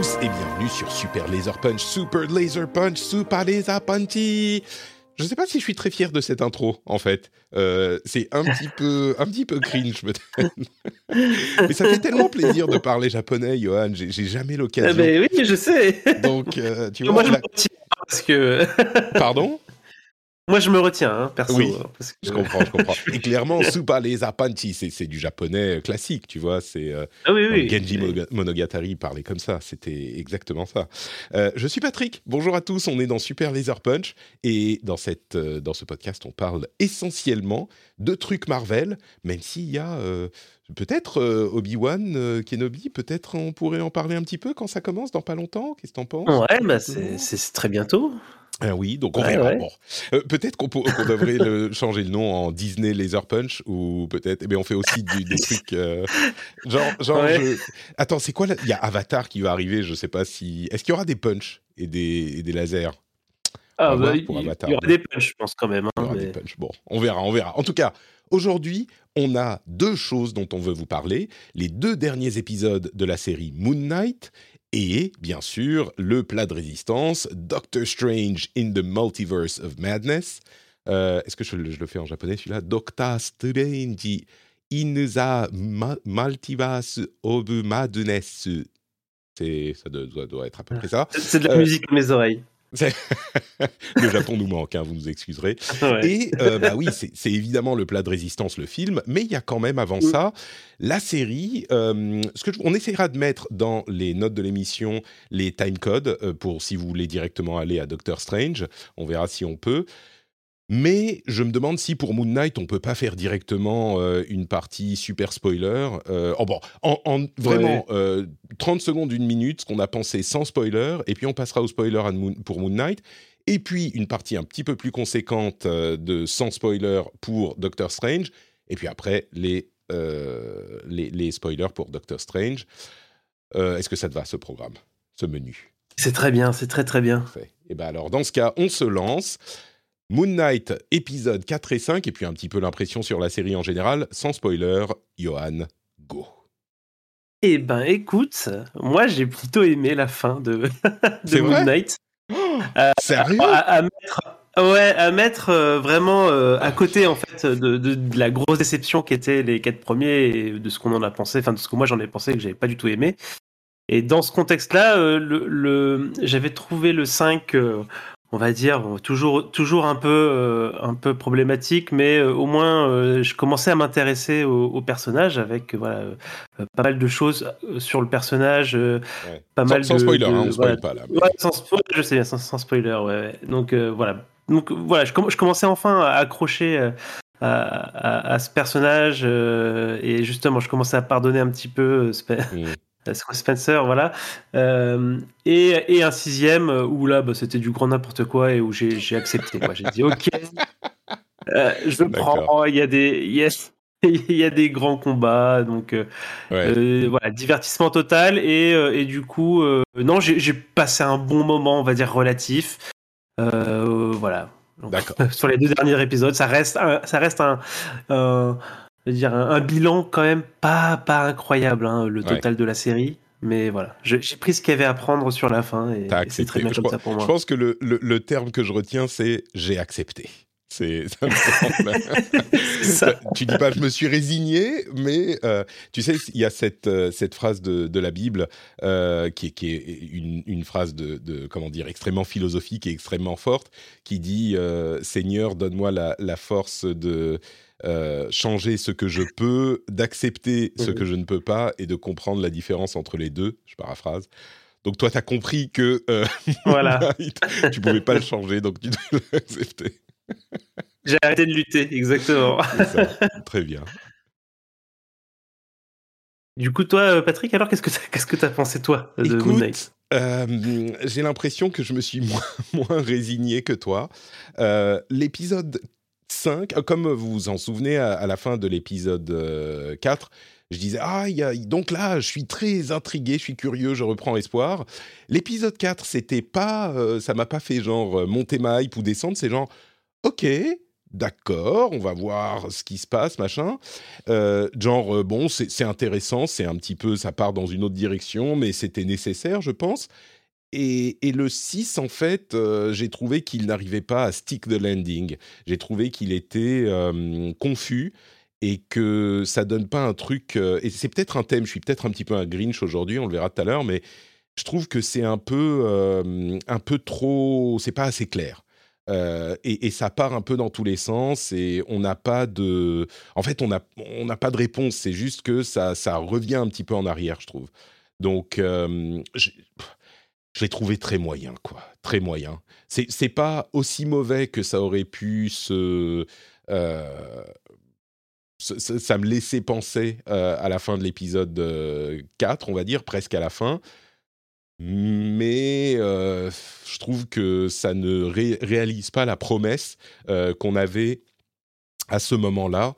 Tous et bienvenue sur Super Laser Punch, Super Laser Punch, Super Laser Punchy. Je ne sais pas si je suis très fier de cette intro, en fait. Euh, c'est un petit peu, un petit peu cringe peut-être. Mais ça fait tellement plaisir de parler japonais, Johan. J'ai j'ai jamais Eh l'occasion. ben oui, je sais. Donc, euh, tu vois. Moi, je la- parce que Pardon? Moi, je me retiens, hein, perso. Oui, parce que- Je comprends, je comprends. Et clairement, Super Laser Punchy, c'est du japonais classique, tu vois. C'est euh, Ah oui, oui. Genji Monoga- Monogatari parlait comme ça, c'était exactement ça. Euh, je suis Patrick, bonjour à tous, on est dans Super Laser Punch et dans, cette, euh, dans ce podcast on parle essentiellement de trucs Marvel, même s'il y a euh, peut-être euh, Obi-Wan euh, Kenobi, peut-être on pourrait en parler un petit peu quand ça commence dans pas longtemps, qu'est-ce que t'en penses? Ouais, bah c'est très bientôt. Ah oui, donc on Ouais, verra. ouais. Bon. Euh, peut-être qu'on devrait le, changer le nom en Disney Laser Punch ou peut-être. Eh bien, on fait aussi du- des trucs euh, genre. genre Ouais. je- Attends, c'est quoi là Il y a Avatar qui va arriver. Je sais pas si. Est-ce qu'il y aura des punch et des, et des lasers? Ah, bah, il pour il y, aura des punchs, je pense, quand même. hein, Il y aura mais- des punch. Bon, on verra, on verra. En tout cas, aujourd'hui, on a deux choses dont on veut vous parler. Les deux derniers épisodes de la série Moon Knight et, bien sûr, le plat de résistance, Doctor Strange in the Multiverse of Madness. Euh, Est-ce que je, le- je le fais en japonais celui-là? Doctor Strange in the Multiverse of Madness. Ça doit, être à peu près ça. C'est- C'est de la Euh, musique à mes oreilles. Le Japon nous manque, hein, vous nous excuserez. Ouais. Et euh, bah oui, c'est évidemment le plat de résistance, le film, mais il y a quand même avant Mm. ça la série. euh, ce que je- on essaiera de mettre dans les notes de l'émission les timecodes euh, pour si vous voulez directement aller à Doctor Strange. On verra si on peut. Mais je me demande si pour Moon Knight, on peut pas faire directement euh, une partie super spoiler. Euh, oh bon, en, en vraiment euh, 30 secondes, une minute, ce qu'on a pensé sans spoiler, et puis on passera au spoiler pour Moon Knight. Et puis une partie un petit peu plus conséquente euh, de sans spoiler pour Doctor Strange. Et puis après, les, euh, les, les spoilers pour Doctor Strange. Euh, Est-ce que ça te va, ce programme, ce menu? C'est très bien, c'est très très bien. Et ben alors, dans ce cas, on se lance. Moon Knight, épisode 4 et 5, et puis un petit peu l'impression sur la série en général. Sans spoiler, Johan, go. Eh ben, écoute, moi, j'ai plutôt aimé la fin de, Moon Knight. Sérieux à, à mettre, ouais, à mettre euh, vraiment euh, à côté en fait de, de- de la grosse déception qui était les quatre premiers et de ce qu'on en a pensé, enfin de ce que moi j'en ai pensé que j'avais pas du tout aimé. Et dans ce contexte-là, euh, le, le- j'avais trouvé le 5, euh, on va dire, toujours, toujours un peu, euh, un peu problématique, mais euh, au moins euh, je commençais à m'intéresser au, au personnage avec voilà, pas mal de choses sur le personnage, Ouais. pas sans, mal sans de, spoiler, de- hein, on voilà, spoil pas là. mais- Ouais, sans, ouais, je sais bien, sans, sans spoiler, ouais. Donc voilà. Donc voilà, je, comm- je commençais enfin à accrocher à, à- à ce personnage euh, et justement, je commençais à pardonner un petit peu euh, Mm. Spencer, voilà. Euh, et, et un sixième où là, bah, c'était du grand n'importe quoi et où j'ai j'ai accepté. J'ai dit ok, euh, je prends. Il y a des yes. Il y a des grands combats, donc euh, Ouais. euh, voilà, divertissement total et, et du coup, non, j'ai passé un bon moment, on va dire relatif. Voilà. Donc. Sur les deux derniers épisodes, ça reste, un, ça reste un, dire un, un bilan quand même pas pas incroyable, hein, le Ouais. total de la série. Mais voilà, Je- j'ai pris ce qu'il y avait à prendre sur la fin et, c'est très bien Je comme ça pour Je moi. pense que le, le- le terme que je retiens, c'est j'ai accepté. C'est ça tu dis pas je me suis résigné, mais euh, tu sais il y a cette euh, cette phrase de, de la Bible euh, qui est qui est une, une phrase de, de, comment dire extrêmement philosophique et extrêmement forte qui dit Seigneur donne-moi la, la, force de changer ce que je peux, d'accepter ce que je ne peux pas et de comprendre la différence entre les deux. Je paraphrase. Donc toi, tu as compris que voilà. tu pouvais pas le changer, donc tu dois l'accepter. J'ai arrêté de lutter, exactement. Très bien. Du coup, toi, euh, Patrick, alors qu'est-ce que tu que as pensé, toi, de Écoute, Moon Knight euh, J'ai l'impression que je me suis moins, résigné que toi. Euh, l'épisode 5, comme vous vous en souvenez, à, la fin de l'épisode 4, je disais, ah, y donc là, je suis très intrigué, je suis curieux, je reprends espoir. L'épisode 4, c'était pas, ça m'a pas fait genre monter ma hype ou descendre, c'est genre, ok, d'accord, on va voir ce qui se passe, machin. Euh, genre, euh, bon, c'est intéressant, c'est un petit peu, ça part dans une autre direction, mais c'était nécessaire, je pense. Et, le 6, en fait, euh, j'ai trouvé qu'il n'arrivait pas à stick the landing. J'ai trouvé qu'il était confus et que ça donne pas un truc. et c'est peut-être un thème, je suis peut-être un petit peu un Grinch aujourd'hui, on le verra tout à l'heure, mais je trouve que c'est un peu, un peu trop. C'est pas assez clair. Euh, et, ça part un peu dans tous les sens et on n'a pas de. En fait, on n'a on pas de réponse. C'est juste que ça, ça revient un petit peu en arrière, je trouve. Donc, euh, je, l'ai trouvé très moyen, quoi. Très moyen. C'est pas aussi mauvais que ça aurait pu se. Euh, ça, me laissait penser à la fin de l'épisode 4, on va dire, presque à la fin mais euh, je trouve que ça ne réalise pas la promesse euh, qu'on avait à ce moment-là.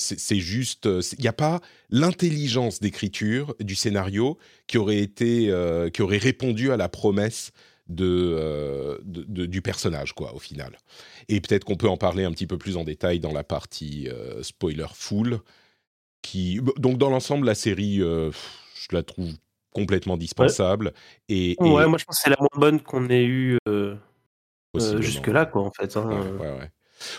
Euh, c'est juste, il n'y a pas l'intelligence d'écriture du scénario qui aurait été, qui aurait répondu à la promesse de, du personnage, quoi, au final. Et peut-être qu'on peut en parler un petit peu plus en détail dans la partie spoiler full. Qui, donc dans l'ensemble, la série, je la trouve complètement dispensable. Et, Ouais, moi je pense que c'est la moins bonne qu'on ait eue euh, euh, jusque-là, quoi, en fait. Hein.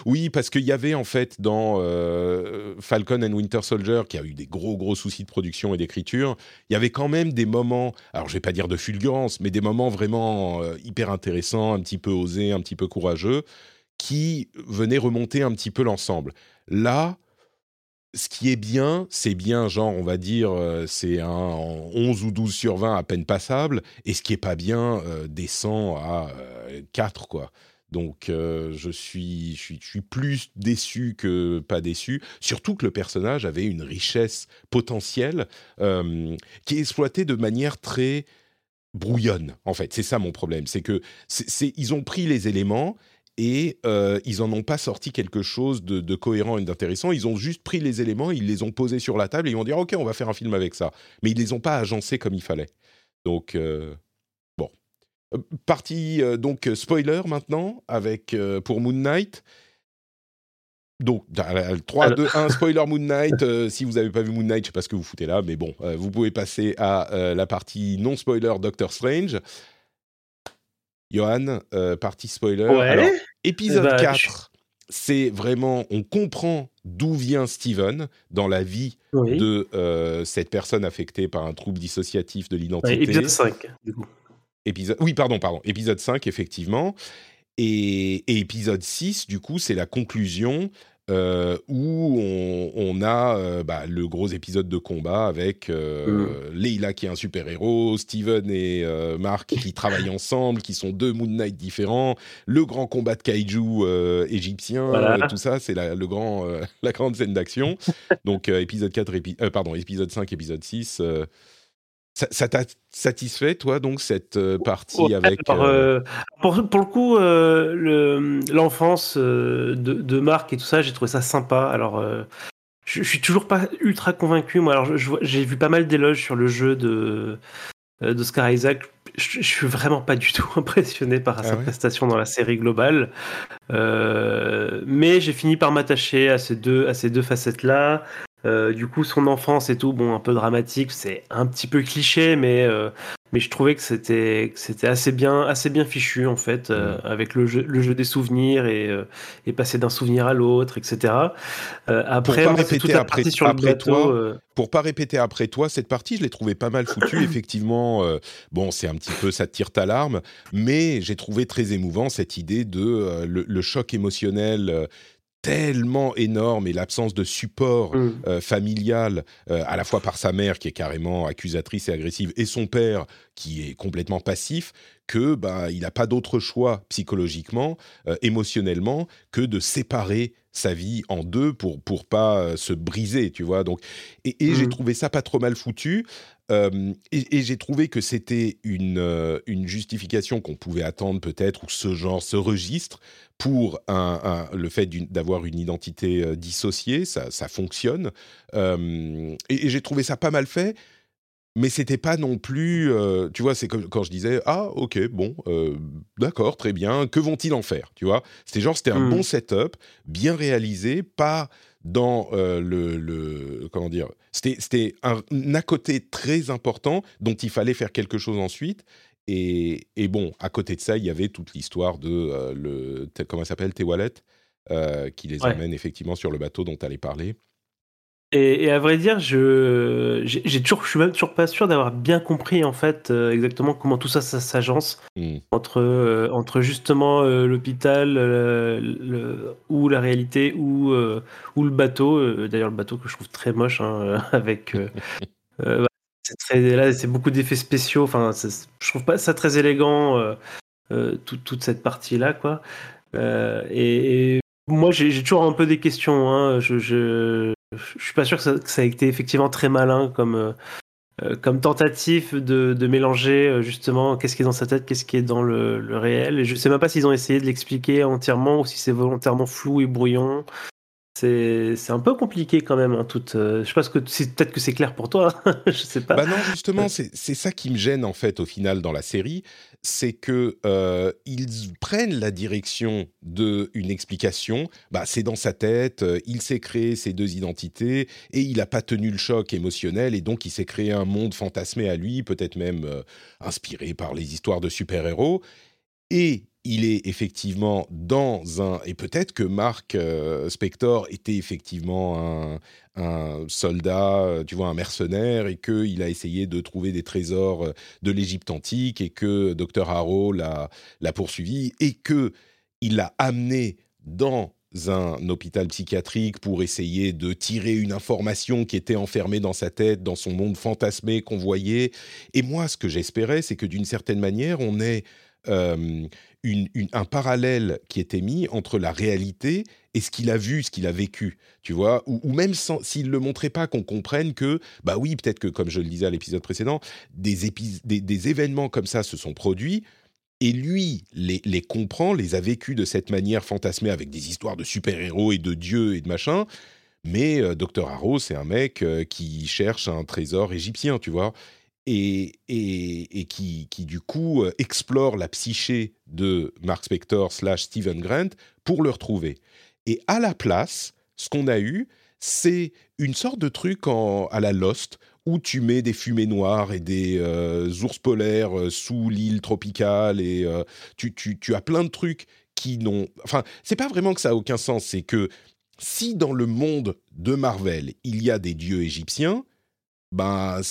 Oui, parce qu'il y avait en fait dans euh, Falcon and Winter Soldier, qui a eu des gros gros soucis de production et d'écriture, il y avait quand même des moments, alors je vais pas dire de fulgurance, mais des moments vraiment hyper intéressants, un petit peu osés, un petit peu courageux, qui venaient remonter un petit peu l'ensemble. Là, ce qui est bien, c'est bien, genre, on va dire, euh, c'est un 11 ou 12 sur 20 à peine passable, et ce qui est pas bien euh, descend à 4, euh, quoi. Donc, je, suis, je, suis, plus déçu que pas déçu, surtout que le personnage avait une richesse potentielle qui est exploitée de manière très brouillonne, en fait. C'est ça mon problème, c'est que ils ont pris les éléments et euh, ils en ont pas sorti quelque chose de, cohérent et d'intéressant. Ils ont juste pris les éléments, ils les ont posés sur la table et ils vont dire ok, on va faire un film avec ça. Mais ils les ont pas agencés comme il fallait. Donc euh, euh, partie donc spoiler maintenant avec pour Moon Knight. Donc, 3, 2, 1, spoiler Moon Knight. si vous n'avez pas vu Moon Knight, je sais pas ce que vous foutez là, mais bon, vous pouvez passer à la partie non spoiler Doctor Strange. Johan, euh, partie spoiler. Alors, épisode 4, bah, c'est vraiment, on comprend d'où vient Steven dans la vie de euh, cette personne affectée par un trouble dissociatif de l'identité. épisode 5, du coup. Épisode, oui, pardon, pardon. Épisode 5, effectivement. Et, et épisode 6, du coup, c'est la conclusion euh, où on, a euh, bah, le gros épisode de combat avec euh, mm. Leila qui est un super-héros, Steven et Mark qui travaillent ensemble, qui sont deux Moon Knight différents, le grand combat de kaiju égyptien, tout ça, c'est la, le grand, la grande scène d'action. Donc épisode 4, pardon, épisode 5, épisode 6 ça t'a satisfait, toi, donc, cette euh, partie avec. Euh, euh, pour, pour, le coup, l'enfance de, de, Marc et tout ça, j'ai trouvé ça sympa. Alors, je, je, suis toujours pas ultra convaincu. Moi, alors, j'ai vu pas mal d'éloges sur le jeu de d'Oscar Isaac. Je, je, suis vraiment pas du tout impressionné par ah sa prestation dans la série globale. mais j'ai fini par m'attacher à ces deux, à ces deux facettes-là. Euh, du coup, son enfance et tout, bon, un peu dramatique, c'est un petit peu cliché, mais, euh, mais je trouvais que c'était c'était assez bien assez bien fichu en fait euh, mm. avec le jeu le jeu des souvenirs et, et passer d'un souvenir à l'autre etc après pour pas répéter après, sur après toi pour pas répéter après toi cette partie je l'ai trouvé pas mal foutue effectivement bon c'est un petit peu ça tire ta larme mais j'ai trouvé très émouvant cette idée de le, choc émotionnel tellement énorme et l'absence de support mm. euh, familial, euh, à la fois par sa mère qui est carrément accusatrice et agressive, et son père qui est complètement passif, que bah, il n'a pas d'autre choix psychologiquement, euh, émotionnellement, que de séparer sa vie en deux pour pour pas se briser, tu vois. Donc et, j'ai mm. trouvé ça pas trop mal foutu. Et, j'ai trouvé que c'était une, une justification qu'on pouvait attendre peut-être, ou ce genre, ce registre, pour un, le fait d'avoir une identité euh, dissociée, ça, ça fonctionne. Euh, et, j'ai trouvé ça pas mal fait, mais c'était pas non plus, euh, tu vois, c'est comme quand je disais ah ok bon d'accord très bien, que vont-ils en faire, tu vois? C'était genre c'était un mmh. bon setup, bien réalisé, pas dans le, le, comment dire, c'était un, un à côté très important dont il fallait faire quelque chose ensuite et, bon, à côté de ça, il y avait toute l'histoire de euh, le comment s'appelle tes euh, qui les amène effectivement sur le bateau dont tu allais parler. Et, à vrai dire, je j'ai toujours, je suis même toujours pas sûr d'avoir bien compris en fait euh, exactement comment tout ça, ça s'agence mmh. entre entre justement l'hôpital ou la réalité ou ou le bateau. D'ailleurs, le bateau que je trouve très moche hein, avec c'est très, là, c'est beaucoup d'effets spéciaux. Enfin, je trouve pas ça très élégant, euh, euh, toute cette partie-là, quoi. Euh, et, moi, j'ai toujours un peu des questions. Hein. Je, je, je, suis pas sûr que ça, que ça, ait été effectivement très malin comme, comme tentative de, de, mélanger justement qu'est-ce qui est dans sa tête, qu'est-ce qui est dans le, le, réel. Et je sais même pas s'ils ont essayé de l'expliquer entièrement ou si c'est volontairement flou et brouillon c'est un peu compliqué quand même. Hein, toute, euh, je pense que peut-être que c'est clair pour toi. je sais pas. Bah non, justement, c'est ça qui me gêne en fait au final dans la série, c'est que euh, ils prennent la direction de une explication. Bah c'est dans sa tête. Euh, il s'est créé ces deux identités et il n'a pas tenu le choc émotionnel et donc il s'est créé un monde fantasmé à lui, peut-être même inspiré par les histoires de super-héros. Et il est effectivement dans un et peut-être que Mark euh, Spector était effectivement un, soldat, euh, tu vois, un mercenaire et qu'il a essayé de trouver des trésors euh, de l'Égypte antique et que Dr Harrow l'a poursuivi et que il l'a amené dans un hôpital psychiatrique pour essayer de tirer une information qui était enfermée dans sa tête, dans son monde fantasmé qu'on voyait. Et moi, ce que j'espérais, c'est que d'une certaine manière, on ait un parallèle qui était mis entre la réalité et ce qu'il a vu, ce qu'il a vécu, tu vois, ou, même s'il ne le montrait pas, qu'on comprenne que, bah oui, peut-être que, comme je le disais à l'épisode précédent, des, des, événements comme ça se sont produits, et lui les, les, comprend, les a vécus de cette manière fantasmée avec des histoires de super-héros et de dieux et de machin, mais euh, Dr. Harrow, c'est un mec euh, qui cherche un trésor égyptien, tu vois et, qui, du coup euh, explore la psyché de Mark Spector slash Stephen Grant pour le retrouver. Et à la place, ce qu'on a eu, c'est une sorte de truc en, à la Lost où tu mets des fumées noires et des euh, ours polaires euh, sous l'île tropicale et tu, tu, tu, as plein de trucs qui n'ont... Enfin, c'est pas vraiment que ça a aucun sens, c'est que si dans le monde de Marvel, il y a des dieux égyptiens, ben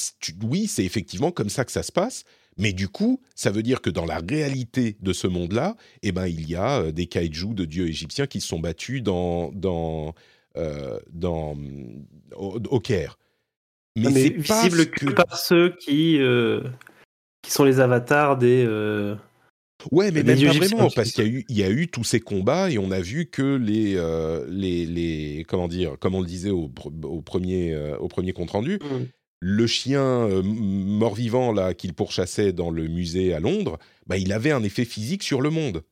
oui, c'est effectivement comme ça que ça se passe. Mais du coup, ça veut dire que dans la réalité de ce monde-là, eh ben, il y a euh, des kaijus de dieux égyptiens qui se sont battus dans, dans, euh, dans, au, Caire. Mais, c'est visible que... par ceux qui, euh, qui sont les avatars des. Ouais, mais même pas vraiment, parce qu'il y, a eu, il y a eu tous ces combats et on a vu que les, les, les comment dire, comme on le disait au, au premier, au premier compte rendu, mmh le chien euh, mort-vivant là qu'il pourchassait dans le musée à Londres, bah, il avait un effet physique sur le monde,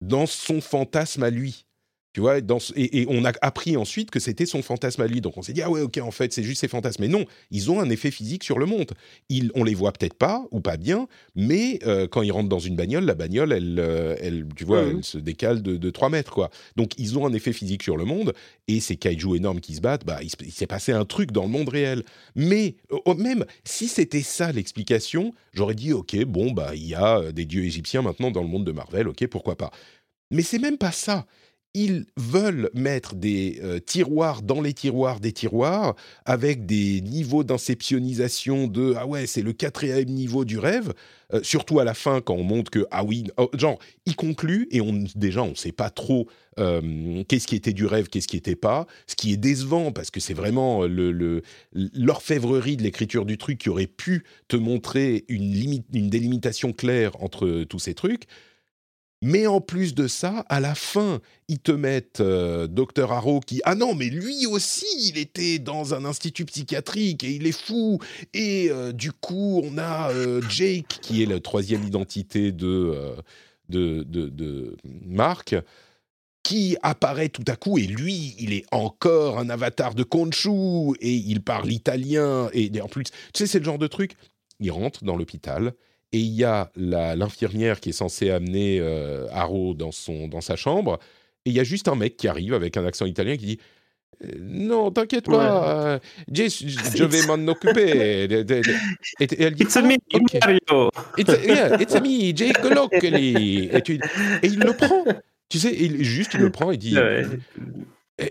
dans son fantasme à lui. Tu vois, et, on a appris ensuite que c'était son fantasme à lui. Donc on s'est dit, ah ouais, ok, en fait, c'est juste ses fantasmes. Mais non, ils ont un effet physique sur le monde. Ils, on les voit peut-être pas, ou pas bien, mais euh, quand ils rentrent dans une bagnole, la bagnole, elle, euh, elle tu vois, elle se décale de, de 3 mètres, quoi. Donc ils ont un effet physique sur le monde, et ces kaiju énormes qui se battent, bah, il, s'est passé un truc dans le monde réel. Mais euh, même si c'était ça l'explication, j'aurais dit, ok, bon, bah, il y a des dieux égyptiens maintenant dans le monde de Marvel, ok, pourquoi pas. Mais c'est même pas ça ils veulent mettre des euh, tiroirs dans les tiroirs des tiroirs avec des niveaux d'inceptionnisation de ah ouais c'est le quatrième niveau du rêve euh, surtout à la fin quand on montre que ah oui oh, genre il conclut et on déjà on sait pas trop euh, qu'est-ce qui était du rêve qu'est-ce qui était pas. Ce qui est décevant parce que c'est vraiment le, l'orfèvrerie de l'écriture du truc qui aurait pu te montrer une limite une délimitation claire entre tous ces trucs mais en plus de ça, à la fin, ils te mettent euh, Docteur Harrow qui ah non mais lui aussi il était dans un institut psychiatrique et il est fou. Et euh, du coup on a euh, Jake qui est la troisième identité de de, de, de Mark qui apparaît tout à coup et lui il est encore un avatar de Khonshu et il parle italien et en plus tu sais c'est le genre de truc il rentre dans l'hôpital et il y a l'infirmière qui est censée amener euh, Haro dans, son, dans sa chambre, et il y a juste un mec qui arrive avec un accent italien qui dit euh, non, t'inquiète pas, euh, je, vais m'en occuper. Et, elle dit, It's me, Mario. It's, yeah, it's me, Jake Lockley. Et, et, il le prend. Tu sais, il, juste il le prend et dit eh,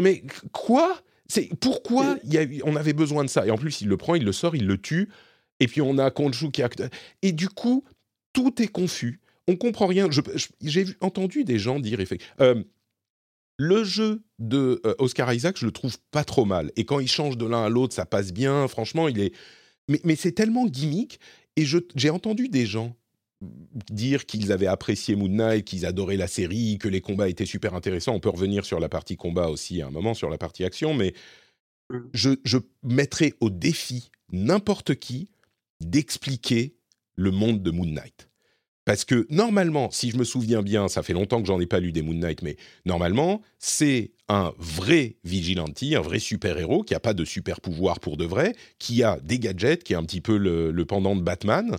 Mais quoi? C'est pourquoi y a, on avait besoin de ça? Et en plus, il le prend, il le sort, il le tue. Et puis on a Konju qui acte. Et du coup, tout est confus. On comprend rien. J'ai entendu des gens dire euh, le jeu de euh, Oscar Isaac, je le trouve pas trop mal. Et quand il change de l'un à l'autre, ça passe bien. Franchement, il est. Mais, c'est tellement gimmick. Et j'ai entendu des gens dire qu'ils avaient apprécié Moon Knight, qu'ils adoraient la série, que les combats étaient super intéressants. On peut revenir sur la partie combat aussi à un moment, sur la partie action, mais mmh. je, je mettrai au défi n'importe qui d'expliquer le monde de Moon Knight. Parce que normalement, si je me souviens bien, ça fait longtemps que j'en ai pas lu des Moon Knight, mais normalement, c'est un vrai vigilante, un vrai super-héros qui a pas de super pouvoir pour de vrai, qui a des gadgets, qui est un petit peu le, le pendant de Batman,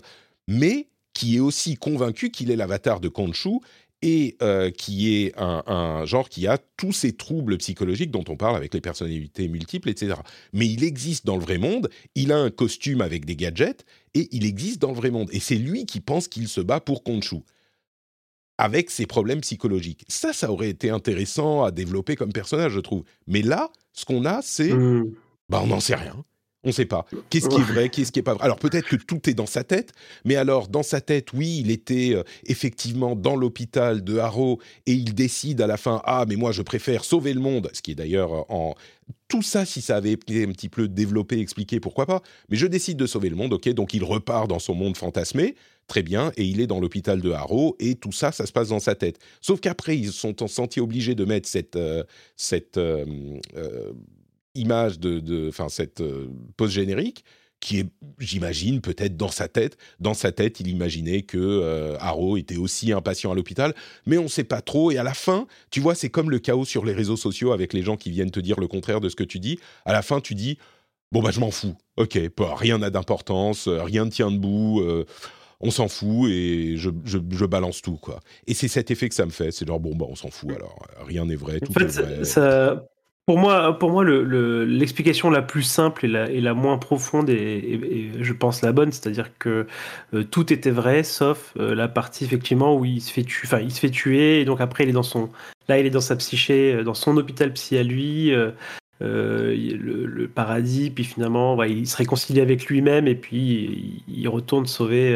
mais qui est aussi convaincu qu'il est l'avatar de Khonshu et euh, qui est un, genre qui a tous ces troubles psychologiques dont on parle avec les personnalités multiples, etc. Mais il existe dans le vrai monde, il a un costume avec des gadgets, et il existe dans le vrai monde. Et c'est lui qui pense qu'il se bat pour Khonshu, avec ses problèmes psychologiques. Ça, ça aurait été intéressant à développer comme personnage, je trouve. Mais là, ce qu'on a, c'est... Mmh. Bah, on n'en sait rien. On ne sait pas. Qu'est-ce qui est vrai, qu'est-ce qui est pas vrai. Alors peut-être que tout est dans sa tête, mais alors dans sa tête, oui, il était euh, effectivement dans l'hôpital de Harrow et il décide à la fin, ah mais moi je préfère sauver le monde, ce qui est d'ailleurs euh, en tout ça, si ça avait été un petit peu développé, expliqué, pourquoi pas. Mais je décide de sauver le monde, ok. Donc il repart dans son monde fantasmé, très bien, et il est dans l'hôpital de Harrow et tout ça, ça se passe dans sa tête. Sauf qu'après, ils sont sentis obligés de mettre cette euh, cette image de, enfin cette euh, pause générique qui est, j'imagine, peut-être dans sa tête. Dans sa tête, il imaginait que euh, Arrow était aussi un patient à l'hôpital, mais on ne sait pas trop. Et à la fin, tu vois, c'est comme le chaos sur les réseaux sociaux avec les gens qui viennent te dire le contraire de ce que tu dis. À la fin, tu dis bon bah je m'en fous. Ok, rien n'a d'importance, euh, rien ne tient debout. on s'en fout et je, je, balance tout quoi. Et c'est cet effet que ça me fait. C'est genre bon bah on s'en fout alors rien n'est vrai. Tout en fait, vrai. Ça, pour moi, pour moi l'explication la plus simple et la, moins profonde et, je pense la bonne, c'est-à-dire que euh, tout était vrai sauf euh, la partie effectivement où il se fait tuer, enfin il se fait tuer et donc après il est dans son, là il est dans sa psyché, euh, dans son hôpital psy à lui, le, paradis, puis finalement il se réconcilie avec lui-même et puis il, retourne sauver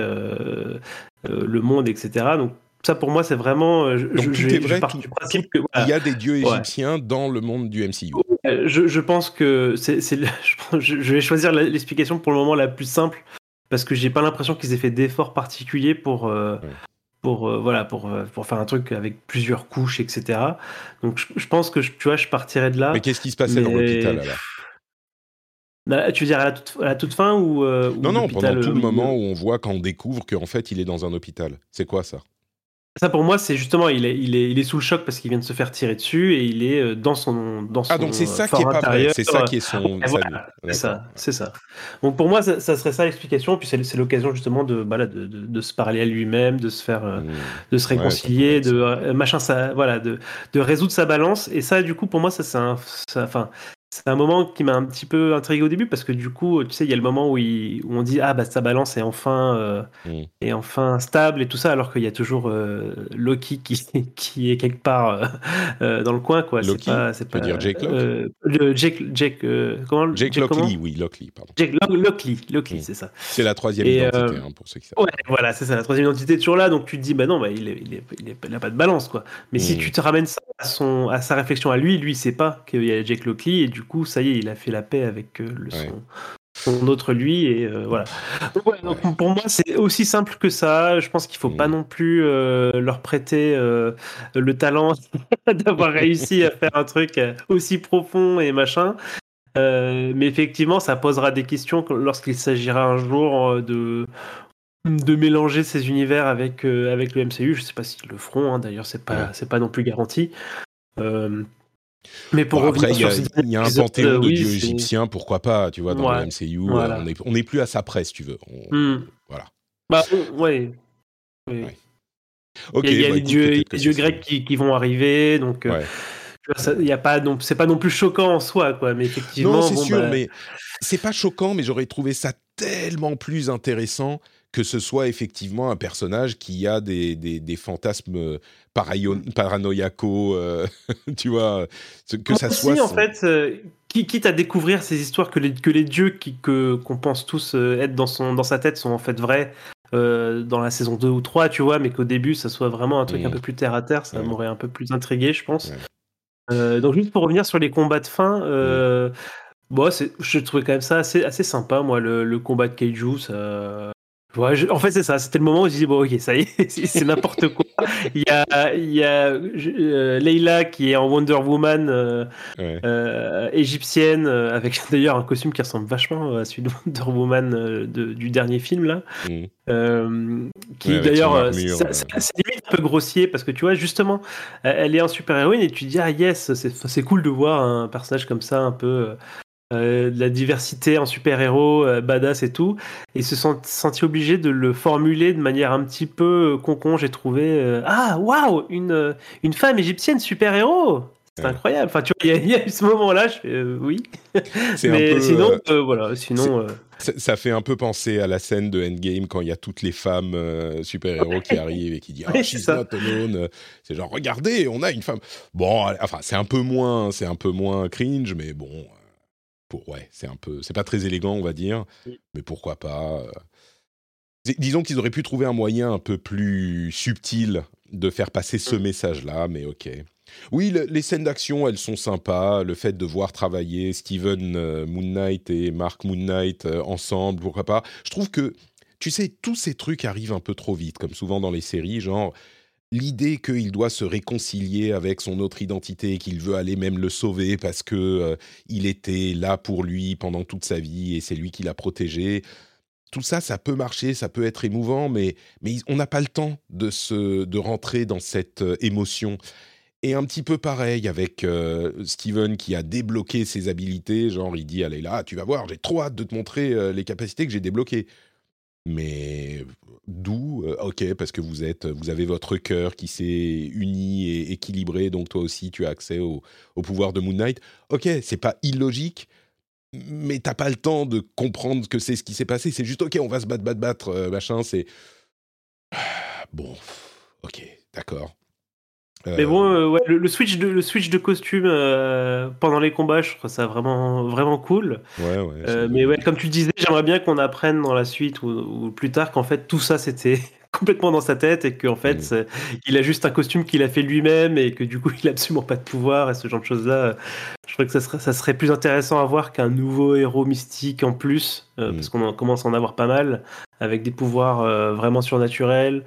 le monde, etc. Donc ça pour moi c'est vraiment euh, je, je, vrai, il y a des dieux égyptiens dans le monde du MCU je, pense que c'est je, vais choisir l'explication pour le moment la plus simple parce que j'ai pas l'impression qu'ils aient fait d'efforts particuliers pour euh, pour euh, voilà pour pour faire un truc avec plusieurs couches etc donc je, pense que tu vois je partirais de là mais qu'est-ce qui se passait dans l'hôpital alors? Bah, tu veux dire à la toute, fin ou, non non pendant tout le moment où on voit quand on découvre qu'en fait il est dans un hôpital. C'est quoi ça? Ça pour moi, c'est justement, il est, il, est, il est sous le choc parce qu'il vient de se faire tirer dessus et il est euh, dans son, dans son Ah donc c'est ça qui est pas vrai, c'est ça qui est son. Voilà, c'est ça, c'est ça. Donc pour moi, ça, ça serait ça l'explication. Puis c'est l'occasion justement de, bah de, de, de, se parler à lui-même, de se faire, mmh. de se réconcilier, ouais, de euh, machin, ça, voilà, de, de résoudre sa balance. Et ça, du coup, pour moi, ça c'est un, enfin, c'est un moment qui m'a un petit peu intrigué au début parce que du coup, tu sais, il y a le moment où, il, où on dit ah bah sa balance est enfin euh, mm. est enfin stable et tout ça, alors qu'il y a toujours euh, Loki qui qui est quelque part euh, euh dans le coin quoi. Loki, c'est pas, dire Jake euh, Jake Jake comment Jake, Jake Lockley, oui Lockley, pardon. Jake Lockley, Lockley, mm. c'est ça. C'est la troisième et, identité hein, pour ceux qui savent. Ouais, voilà, c'est ça, la troisième identité est toujours là, donc tu te dis bah non, bah il est, il, est, il, est, il a pas de balance quoi. Mais mm. si tu te ramènes ça à son à sa réflexion à lui, lui il sait pas qu'il y a Jake Lockley et du coup ça y est, il a fait la paix avec euh, le, ouais. son, son, autre lui et euh, voilà. Donc, ouais, donc, pour moi c'est aussi simple que ça. Je pense qu'il faut mmh. pas non plus euh, leur prêter euh, le talent d'avoir réussi à faire un truc aussi profond et machin. mais effectivement, ça posera des questions lorsqu'il s'agira un jour de de mélanger ces univers avec avec le MCU. Je sais pas s'ils le feront. Hein, D'ailleurs, c'est pas c'est pas non plus garanti. Euh, mais pour bon, après, il y, y, a un panthéon de oui, dieux égyptiens, pourquoi pas, tu vois, dans ouais, le MCU, voilà. on n'est on est plus à sa presse, tu veux. On, mm. Voilà. Bah, ouais. Oui. ouais. Okay, il y a, bah, les, dieux, les dieux grecs qui, qui, vont arriver, donc. Euh, il y a pas non c'est pas non plus choquant en soi quoi mais effectivement non c'est bon, sûr bah... mais c'est pas choquant mais j'aurais trouvé ça tellement plus intéressant que ce soit effectivement un personnage qui a des, des, des fantasmes paranoïaco, euh, tu vois, que ça soit. Aussi, en fait, euh, quitte à découvrir ces histoires que les, que les dieux qui, que, qu'on pense tous euh, être dans, son, dans sa tête sont en fait vrais euh, dans la saison 2 ou 3, tu vois, mais qu'au début ça soit vraiment un truc mmh. un peu plus terre à terre, ça mmh. m'aurait un peu plus intrigué, je pense. Mmh. donc, juste pour revenir sur les combats de fin. Bon, je trouvais quand même ça assez, assez sympa, moi, le, le combat de Kaiju. Ça, Ouais, en fait, c'est ça. C'était le moment où je dis bon, ok, ça y est, c'est n'importe quoi. Il y a, il y a euh, Leila qui est en Wonder Woman euh, ouais. euh, égyptienne, avec d'ailleurs un costume qui ressemble vachement à celui de Wonder Woman de, du dernier film là. Mmh. qui ouais, d'ailleurs, c'est limite un peu grossier parce que tu vois, justement, elle est un super héroïne et tu dis ah yes, c'est cool de voir un personnage comme ça un peu euh, de la diversité en super-héros, euh, badass et tout, et se sont sentis obligés de le formuler de manière un petit peu euh, concon, j'ai trouvé euh, Ah, waouh, une, une femme égyptienne super-héros c'est incroyable. Enfin, tu vois, il y, y, a eu ce moment-là, je fais euh, oui. Mais peu, sinon, euh, voilà, sinon. Ça fait un peu penser à la scène de Endgame quand il y a toutes les femmes super-héros qui arrivent et qui disent Ah, oh, she's not alone. C'est genre, regardez, on a une femme. Bon, enfin, c'est un peu moins, c'est un peu moins cringe, mais bon pour ouais, c'est un peu, c'est pas très élégant, on va dire, oui. mais pourquoi pas. Euh... Disons qu'ils auraient pu trouver un moyen un peu plus subtil de faire passer ce mmh. message-là, mais ok. Oui, le, les scènes d'action, elles sont sympas. Le fait de voir travailler Steven euh, Moon Knight et Mark Moon Knight euh, ensemble, pourquoi pas. Je trouve que, tu sais, tous ces trucs arrivent un peu trop vite, comme souvent dans les séries, genre l'idée qu'il doit se réconcilier avec son autre identité, qu'il veut aller même le sauver parce que euh, il était là pour lui pendant toute sa vie et c'est lui qui l'a protégé. Tout ça, ça peut marcher, ça peut être émouvant, mais, mais on n'a pas le temps de, se, de rentrer dans cette euh, émotion. Et un petit peu pareil avec euh, Steven qui a débloqué ses habilités, genre il dit allez là, tu vas voir, j'ai trop hâte de te montrer les capacités que j'ai débloquées. Mais d'où euh, Ok, parce que vous êtes, vous avez votre cœur qui s'est uni et équilibré, donc toi aussi tu as accès au, pouvoir de Moon Knight. Ok, c'est pas illogique, mais t'as pas le temps de comprendre que c'est ce qui s'est passé. C'est juste ok, on va se battre, battre, battre, euh, machin. C'est bon, ok, d'accord. Mais bon, euh, ouais, le, le, switch de, le switch de costume euh, pendant les combats, je trouve ça vraiment, vraiment cool. Ouais, ouais, euh, mais ouais, comme tu disais, j'aimerais bien qu'on apprenne dans la suite ou, ou plus tard qu'en fait tout ça c'était complètement dans sa tête et qu'en fait mmh. il a juste un costume qu'il a fait lui-même et que du coup il a absolument pas de pouvoir et ce genre de choses là. Je crois que ça serait, ça serait plus intéressant à voir qu'un nouveau héros mystique en plus, mmh. parce qu'on commence à en avoir pas mal, avec des pouvoirs euh, vraiment surnaturels.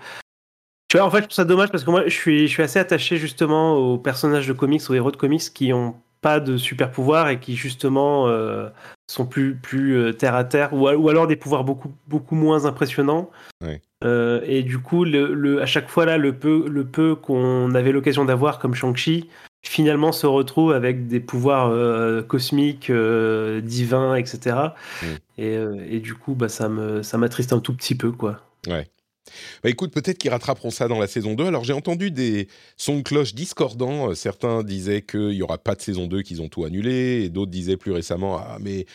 Tu vois, en fait, je trouve ça dommage parce que moi, je suis, je suis assez attaché justement aux personnages de comics, aux héros de comics qui ont pas de super pouvoirs et qui justement euh, sont plus, plus euh, terre à terre ou, ou, alors des pouvoirs beaucoup, beaucoup moins impressionnants. Ouais. et du coup, le, à chaque fois là, le peu, le peu qu'on avait l'occasion d'avoir comme Shang-Chi, finalement se retrouve avec des pouvoirs cosmiques, divins, etc. Mm. Et, et, du coup, bah, ça me ça m'attriste un tout petit peu, quoi. Ouais. Bah écoute, peut-être qu'ils rattraperont ça dans la saison 2. Alors j'ai entendu des sons de cloche discordants. Euh, certains disaient qu'il n'y aura pas de saison 2, qu'ils ont tout annulé. D'autres disaient plus récemment, ah mais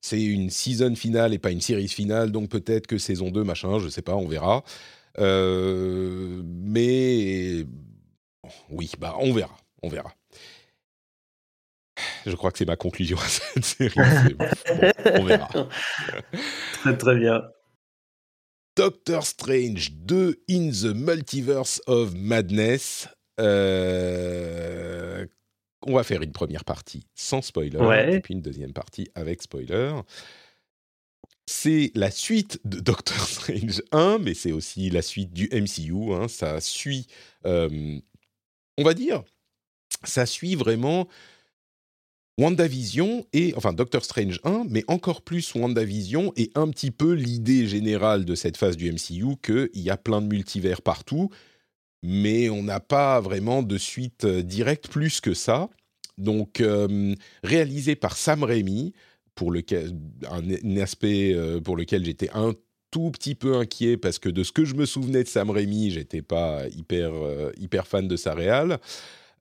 c'est une season finale et pas une series finale, donc peut-être que saison 2, machin, je sais pas, on verra. Euh, mais oui, bah on verra, on verra. Je crois que c'est ma conclusion à cette série. on verra. très très bien. Doctor Strange 2 in the Multiverse of Madness. Euh, on va faire une première partie sans spoiler, et puis une deuxième partie avec spoiler. C'est la suite de Doctor Strange 1, mais c'est aussi la suite du MCU. Hein. Ça suit, euh, on va dire, ça suit vraiment WandaVision et, enfin Doctor Strange 1, mais encore plus WandaVision et un petit peu l'idée générale de cette phase du MCU qu'il y a plein de multivers partout, mais on n'a pas vraiment de suite euh, directe plus que ça. Donc, euh, réalisé par Sam Raimi, pour lequel, un, aspect euh, pour lequel j'étais un tout petit peu inquiet parce que de ce que je me souvenais de Sam Raimi, j'étais pas hyper, hyper fan de sa réal.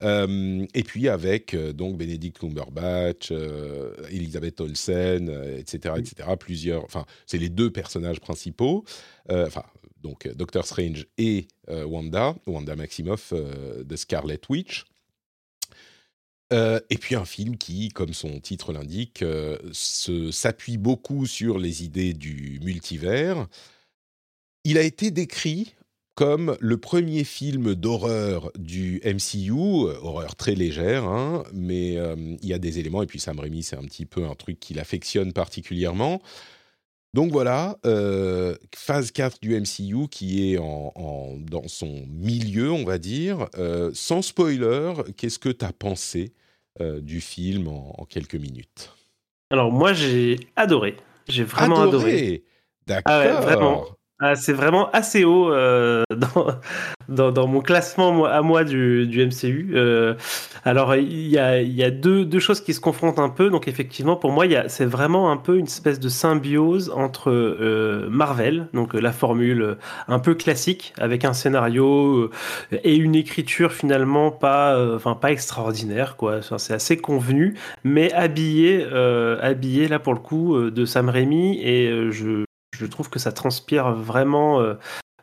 Euh, et puis avec euh, donc Benedict Cumberbatch, euh, Elisabeth Olsen, etc., etc. Plusieurs, enfin, c'est les deux personnages principaux. Enfin, donc Doctor Strange et Wanda, Wanda Maximoff de Scarlet Witch. et puis un film qui, comme son titre l'indique, s'appuie beaucoup sur les idées du multivers. Il a été décrit comme le premier film d'horreur du MCU, euh, horreur très légère, hein, mais euh, il y a des éléments, et puis Sam Raimi, c'est un petit peu un truc qu'il affectionne particulièrement. Donc voilà, euh, phase 4 du MCU qui est en, dans son milieu, on va dire. sans spoiler, qu'est-ce que tu as pensé du film en, quelques minutes? Alors moi j'ai adoré, j'ai vraiment adoré? D'accord. Ah vraiment. Ah, c'est vraiment assez haut euh, dans, dans, mon classement à moi du, du MCU. Euh, alors, il y a, y a deux, deux, choses qui se confrontent un peu. Donc, effectivement, pour moi, c'est vraiment un peu une espèce de symbiose entre euh, Marvel, donc la formule un peu classique, avec un scénario et une écriture finalement pas, enfin, pas extraordinaire. quoi. c'est assez convenu, mais habillé, habillé là pour le coup de Sam Raimi. Et je, je trouve que ça transpire vraiment.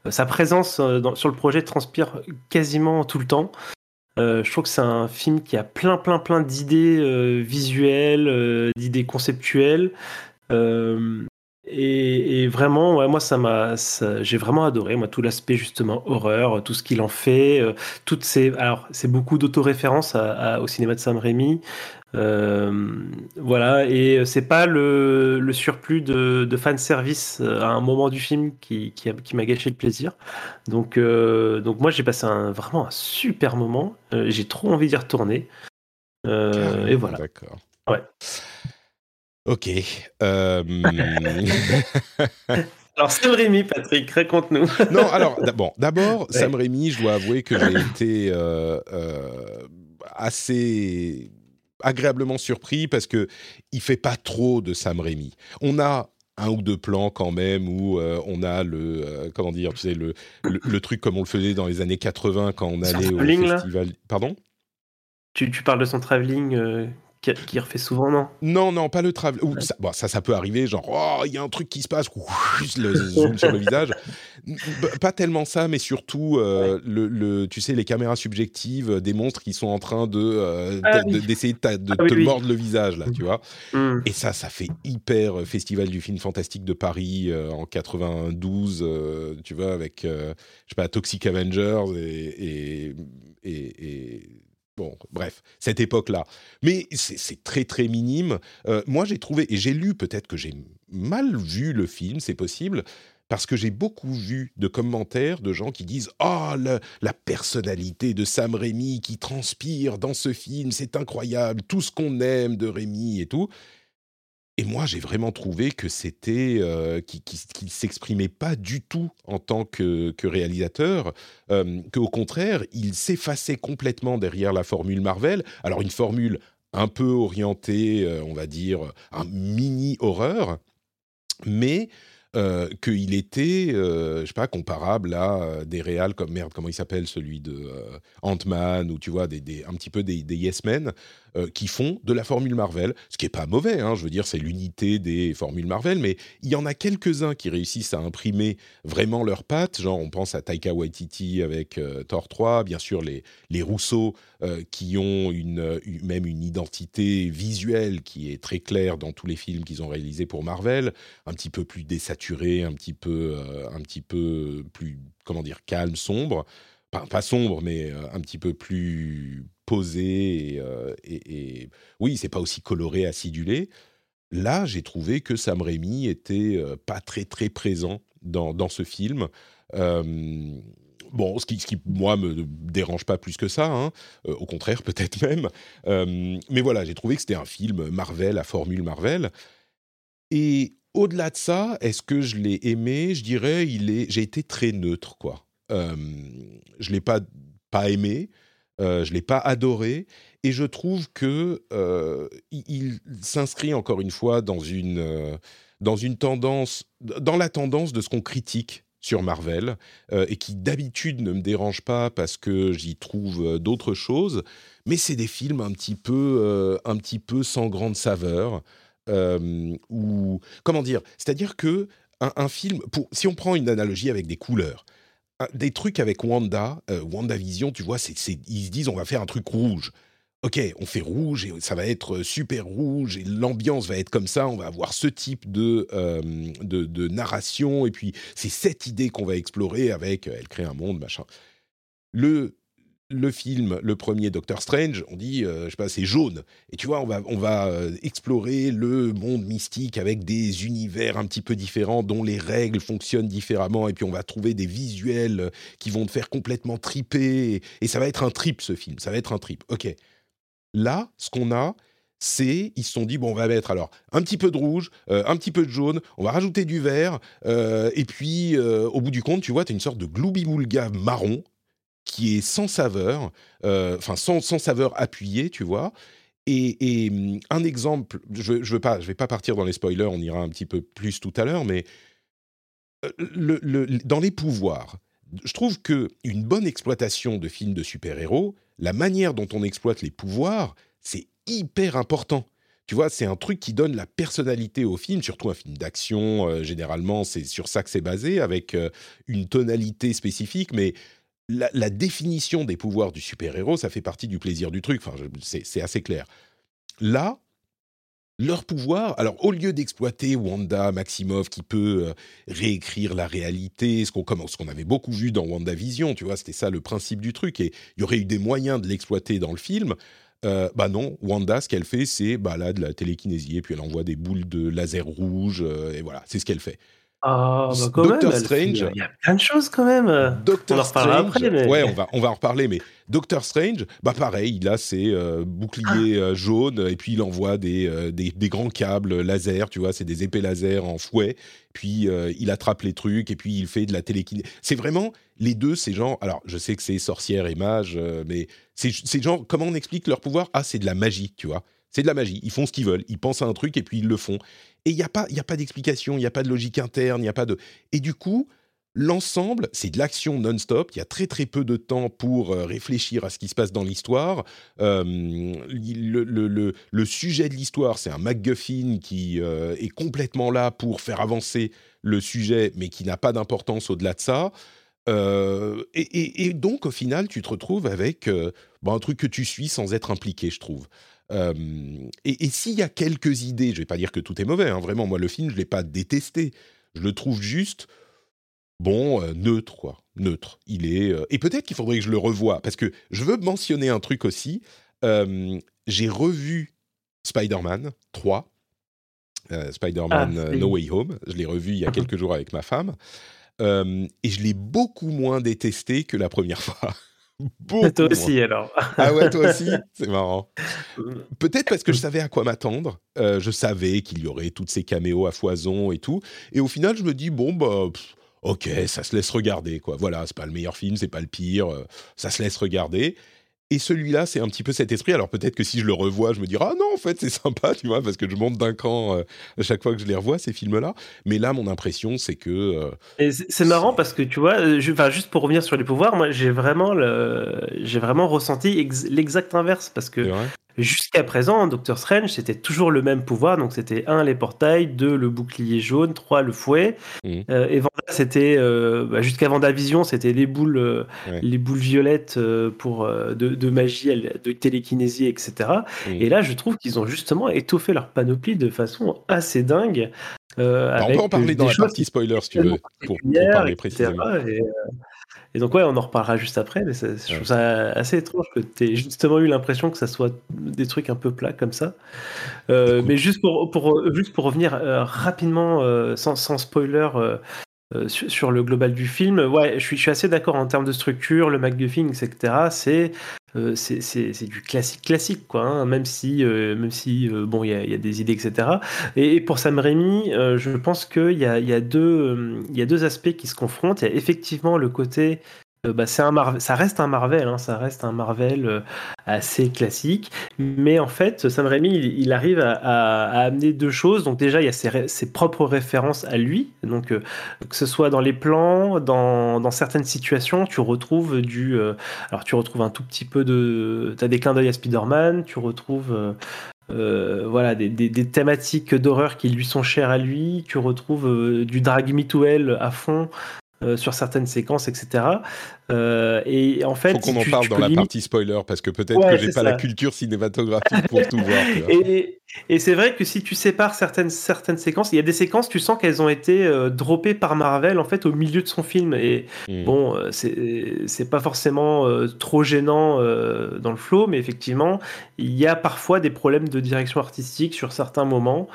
Euh, sa présence euh, sur le projet transpire quasiment tout le temps. Euh, je trouve que c'est un film qui a plein, plein, plein d'idées visuelles, d'idées conceptuelles. Et, vraiment, moi, ça m'a, j'ai vraiment adoré, moi, tout l'aspect justement horreur, tout ce qu'il en fait, toutes ces, alors, c'est beaucoup d'autoréférence au cinéma de Sam Raimi. Euh, voilà, et c'est pas le, le, surplus de, de fan service euh, à un moment du film qui, qui, qui m'a gâché le plaisir. Donc, euh, donc moi j'ai passé un, vraiment un super moment. j'ai trop envie d'y retourner. et voilà. D'accord. Ouais. Ok. Alors, Sam Rémy, Patrick, raconte-nous. non, alors, bon, d'abord, Sam Rémy, je dois avouer que j'ai été assez agréablement surpris parce que il fait pas trop de Sam Raimi. On a un ou deux plans quand même où euh, on a le euh, comment dire tu sais le, le, truc comme on le faisait dans les années 80 quand on allait au festival pardon? Tu, tu, parles de son travelling euh, qui, refait souvent, non? Non, non, pas le travel. Ça, bon, ça, ça peut arriver, genre, oh, il y a un truc qui se passe, le zoom sur le visage. Pas tellement ça, mais surtout, euh, le, tu sais, les caméras subjectives des monstres qui sont en train de euh, ah d'essayer de, de, ah te mordre le visage, là, tu vois. Mmh. Et ça, ça fait hyper euh, festival du film fantastique de Paris en 92, tu vois, avec, je sais pas, Toxic Avengers et, et, et Bon, bref, cette époque-là. Mais c'est très très minime. Euh, moi, j'ai trouvé, et j'ai lu, peut-être que j'ai mal vu le film, c'est possible, parce que j'ai beaucoup vu de commentaires de gens qui disent Oh, la personnalité de Sam Raimi qui transpire dans ce film, c'est incroyable, tout ce qu'on aime de Raimi et tout. Et moi, j'ai vraiment trouvé que c'était euh, qu'il ne s'exprimait pas du tout en tant que, réalisateur, euh, qu'au contraire, il s'effaçait complètement derrière la formule Marvel. Alors une formule un peu orientée, euh, on va dire, un mini horreur, mais euh, qu'il était, je sais pas, comparable à des réals comme merde, comment il s'appelle celui de Ant-Man ou tu vois des, un petit peu des, des Yes Men qui font de la formule Marvel, ce qui est pas mauvais, hein, je veux dire c'est l'unité des formules Marvel, mais il y en a quelques-uns qui réussissent à imprimer vraiment leurs pattes, genre on pense à Taika Waititi avec Thor 3, bien sûr les les Rousseau qui ont une, même une identité visuelle qui est très claire dans tous les films qu'ils ont réalisés pour Marvel, un petit peu plus désaturé un petit peu, euh, un petit peu plus, comment dire, calme, sombre. Pas, sombre, mais euh, un petit peu plus posé. Et, euh, et, oui, c'est pas aussi coloré, acidulé. Là, j'ai trouvé que Sam Raimi était pas très très présent dans, dans ce film. bon, ce qui, ce qui, moi, me dérange pas plus que ça, hein. au contraire, peut-être même. mais voilà, j'ai trouvé que c'était un film Marvel à formule Marvel. Et au-delà de ça, est-ce que je l'ai aimé? Je dirais, il est, j'ai été très neutre, quoi. Euh, je l'ai pas pas aimé, euh, je l'ai pas adoré, et je trouve que euh, il, s'inscrit encore une fois dans une euh, dans une tendance, dans la tendance de ce qu'on critique sur Marvel et qui d'habitude ne me dérange pas parce que j'y trouve d'autres choses, mais c'est des films un petit peu un petit peu sans grande saveur. Ou comment dire C'est-à-dire que un, film, pour, si on prend une analogie avec des couleurs, des trucs avec Wanda, euh, WandaVision, tu vois, ils se disent on va faire un truc rouge. Ok, on fait rouge et ça va être super rouge et l'ambiance va être comme ça. On va avoir ce type de, euh, de, narration et puis c'est cette idée qu'on va explorer avec. Elle crée un monde, machin. Le le film, le premier Doctor Strange, on dit, euh, je sais pas, c'est jaune. Et tu vois, on va, on va euh, explorer le monde mystique avec des univers un petit peu différents, dont les règles fonctionnent différemment. Et puis on va trouver des visuels qui vont te faire complètement triper. Et, ça va être un trip, ce film. Ça va être un trip. Ok. Là, ce qu'on a, c'est, ils se sont dit, bon, on va mettre alors un petit peu de rouge, euh, un petit peu de jaune, on va rajouter du vert, et puis au bout du compte, tu vois, tu as une sorte de gloubi-boulga marron qui est sans saveur, euh, enfin sans, sans, saveur appuyée, tu vois. Et, hum, un exemple, je ne veux pas, je vais pas partir dans les spoilers, on ira un petit peu plus tout à l'heure, mais euh, dans les pouvoirs, je trouve que une bonne exploitation de films de super-héros, la manière dont on exploite les pouvoirs, c'est hyper important. Tu vois, c'est un truc qui donne la personnalité au film, surtout un film d'action. Euh, généralement, c'est sur ça que c'est basé, avec une tonalité spécifique. Mais la, définition des pouvoirs du super-héros, ça fait partie du plaisir du truc. Enfin, c'est assez clair. Là, leur pouvoir, alors au lieu d'exploiter Wanda Maximoff qui peut euh, réécrire la réalité, ce qu'on avait beaucoup vu dans WandaVision, tu vois, c'était ça le principe du truc, et il y aurait eu des moyens de l'exploiter dans le film. Euh, bah non, Wanda, ce qu'elle fait, c'est bah de la télékinésie, et puis elle envoie des boules de laser rouge, euh, et voilà, c'est ce qu'elle fait. Ah, bah quand Doctor Strange. Il y a plein de choses quand même. Doctor on en Strange. Après, mais... Ouais, on va, on va en reparler, mais Doctor Strange, bah pareil, il a ses euh, boucliers ah. euh, jaunes et puis il envoie des, euh, des, des, grands câbles laser, tu vois, c'est des épées laser en fouet. Puis il attrape les trucs et puis il fait de la télékinésie. C'est vraiment les deux, ces gens. Alors, je sais que c'est sorcière et mage, mais c'est gens. Comment on explique leur pouvoir? Ah, c'est de la magie, tu vois. C'est de la magie. Ils font ce qu'ils veulent. Ils pensent à un truc et puis ils le font. Et il n'y a pas, a pas d'explication, il n'y a pas de logique interne, il n'y a pas de. Et du coup, l'ensemble, c'est de l'action non-stop. Il y a très très peu de temps pour euh, réfléchir à ce qui se passe dans l'histoire. Euh, le, sujet de l'histoire, c'est un MacGuffin qui euh, est complètement là pour faire avancer le sujet, mais qui n'a pas d'importance au-delà de ça. Et, donc, au final, tu te retrouves avec bah, un truc que tu suis sans être impliqué, je trouve et, s'il y a quelques idées, je ne vais pas dire que tout est mauvais, hein, vraiment, moi le film, je ne l'ai pas détesté. Je le trouve juste, bon, neutre, quoi. Neutre. Il est. et peut-être qu'il faudrait que je le revoie, parce que je veux mentionner un truc aussi. J'ai revu Spider-Man 3. Spider-Man ah, No Way Home. Je l'ai revu il y a quelques jours avec ma femme. et je l'ai beaucoup moins détesté que la première fois. Beaucoup Toi moins. aussi, alors. Ah ouais, toi aussi C'est marrant. Peut-être parce que je savais à quoi m'attendre. Euh, je savais qu'il y aurait toutes ces caméos à foison et tout. Et au final, je me dis, bon, bah, pff, ok, ça se laisse regarder, quoi. Voilà, c'est pas le meilleur film, c'est pas le pire, euh, ça se laisse regarder. Et celui-là, c'est un petit peu cet esprit. Alors peut-être que si je le revois, je me dirai, ah non, en fait, c'est sympa, tu vois, parce que je monte d'un cran euh, à chaque fois que je les revois, ces films-là. Mais là, mon impression, c'est que... euh, Et c'est c'est marrant parce que tu vois, euh, je- enfin, juste pour revenir sur les pouvoirs, moi j'ai vraiment, le, j'ai vraiment ressenti ex- l'exact inverse parce que jusqu'à présent, Doctor Strange c'était toujours le même pouvoir, donc c'était un les portails, deux le bouclier jaune, trois le fouet. Euh, et Wanda c'était euh, bah, jusqu'à Vendavision c'était les boules, euh, Ouais. les boules violettes euh, pour de, de magie, de télékinésie, etc. Et là je trouve qu'ils ont justement étoffé leur panoplie de façon assez dingue. Bah, on peut en parler des dans la choses partie spoiler, si tu veux, pour, parler précisément. Et, et donc ouais, on en reparlera juste après, mais ça- je trouve ça assez étrange que tu aies justement eu l'impression que ça soit des trucs un peu plats comme ça. Euh, mais juste pour, pour, juste pour revenir euh, rapidement, euh, sans, sans spoiler, euh, sur, sur le global du film, ouais, je suis, je suis assez d'accord en termes de structure, le MacGuffin, etc. C'est euh, c'est du classique classique, quoi. hein, même si, euh, même si euh, bon, il y y a des idées, etc. Et, et pour Sam Raimi, euh, je pense qu'il y a, y, a deux, y a deux aspects qui se confrontent. Il y a effectivement le côté bah, c'est un ça reste un Marvel, hein, ça reste un Marvel euh, assez classique. Mais en fait, Sam Raimi, il, arrive à, amener deux choses. Donc déjà, il y a ses, ses propres références à lui. Donc euh, que ce soit dans les plans, dans, dans certaines situations, tu retrouves du. euh, alors tu retrouves un tout petit peu de. Tu as des clins d'œil à Spider-Man, tu retrouves. euh, euh, voilà, des, des- thématiques d'horreur qui lui sont chères à lui. Tu retrouves euh, du drag me à fond euh, sur certaines séquences, etc. Euh, et en fait, Faut qu'on en tu- parle tu dans la limite- partie spoiler, parce que peut-être Ouais, que j'ai pas la culture cinématographique pour tout voir. Et, et c'est vrai que si tu sépares certaines, certaines séquences, il y a des séquences, tu sens qu'elles ont été euh, droppées par Marvel en fait au milieu de son film. Et Mm. bon, euh, c'est c'est pas forcément trop gênant dans le flow, mais effectivement, il y a parfois des problèmes de direction artistique sur certains moments.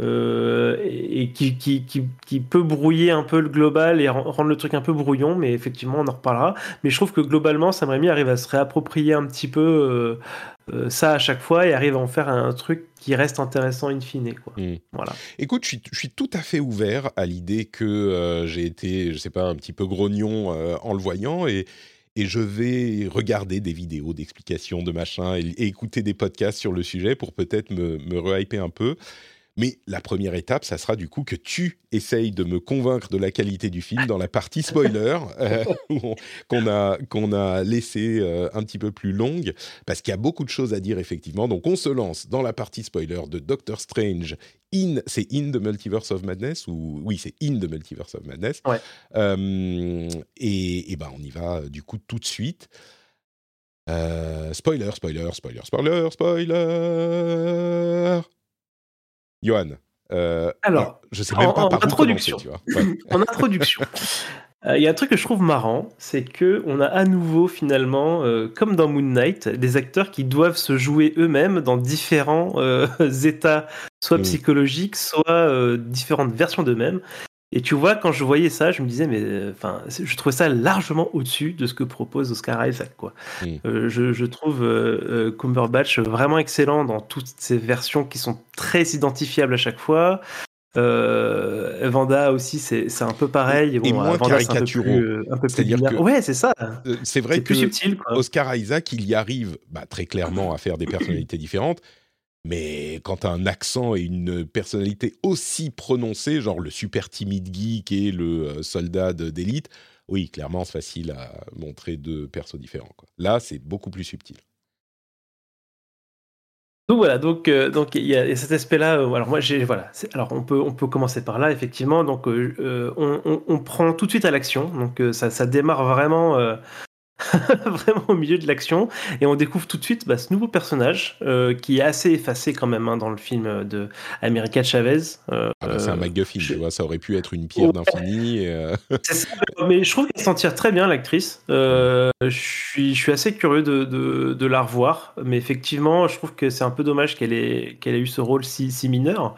Euh, et qui, qui, qui, qui peut brouiller un peu le global et ren- rendre le truc un peu brouillon, mais effectivement on en reparlera. Mais je trouve que globalement Sam Raimi arrive à se réapproprier un petit peu euh, euh, ça à chaque fois et arrive à en faire un truc qui reste intéressant in fine. Quoi. Mm. Voilà. Écoute, je suis, je suis tout à fait ouvert à l'idée que euh, j'ai été, je sais pas, un petit peu grognon en le voyant et, et je vais regarder des vidéos d'explications de machin et, et écouter des podcasts sur le sujet pour peut-être me, me rehyper un peu. Mais la première étape, ça sera du coup que tu essayes de me convaincre de la qualité du film dans la partie spoiler euh, qu'on a, qu'on a laissé euh, un petit peu plus longue, parce qu'il y a beaucoup de choses à dire effectivement. Donc on se lance dans la partie spoiler de Doctor Strange. In, c'est In the Multiverse of Madness ou oui, c'est In the Multiverse of Madness. Ouais. Euh, et, et ben on y va du coup tout de suite. Spoiler, spoiler, spoiler, spoiler, spoiler. Johan. euh, Alors, je sais même en- pas en par introduction. commencer, tu vois. Ouais. en introduction, euh, il y a un truc que je trouve marrant, c'est que on a à nouveau finalement, euh, comme dans Moon Knight, des acteurs qui doivent se jouer eux-mêmes dans différents états, soit Mm. psychologiques, soit différentes versions d'eux-mêmes. Et tu vois, quand je voyais ça, je me disais, mais euh, enfin, je trouvais ça largement au-dessus de ce que propose Oscar Isaac, quoi. Euh, je, je trouve euh, euh, Cumberbatch vraiment excellent dans toutes ces versions qui sont très identifiables à chaque fois. Vanda aussi, c'est un peu pareil. Et moins Vanda, c'est un peu caricaturaux. plus, un peu plus C'est-à-dire binaire. que- Ouais, c'est ça. C'est vrai que plus subtil, quoi. Oscar Isaac, il y arrive bah, très clairement à faire des personnalités différentes, mais quand un accent et une personnalité aussi prononcée, genre le super timide geek et le euh, soldat d'élite, oui, clairement, c'est facile à montrer deux persos différents. Là, c'est beaucoup plus subtil. Donc voilà, donc euh, donc il y a cet aspect-là. euh, alors moi j'ai voilà. Alors on peut on peut commencer par là effectivement. Donc on, on- on prend tout de suite à l'action. Donc ça ça démarre vraiment vraiment au milieu de l'action et on découvre tout de suite bah, ce nouveau personnage euh, qui est assez effacé quand même hein, dans le film de America Chavez. Euh, Ah bah, c'est un euh, MacGuffin, je- tu vois, ça aurait pu être une pierre Ouais. d'infini. et, C'est ça, mais je trouve qu'elle s'en tire très bien, l'actrice. Euh, je, suis, je suis assez curieux de, de, de la revoir, mais effectivement, je trouve que c'est un peu dommage qu'elle ait, qu'elle ait eu ce rôle si, si mineur.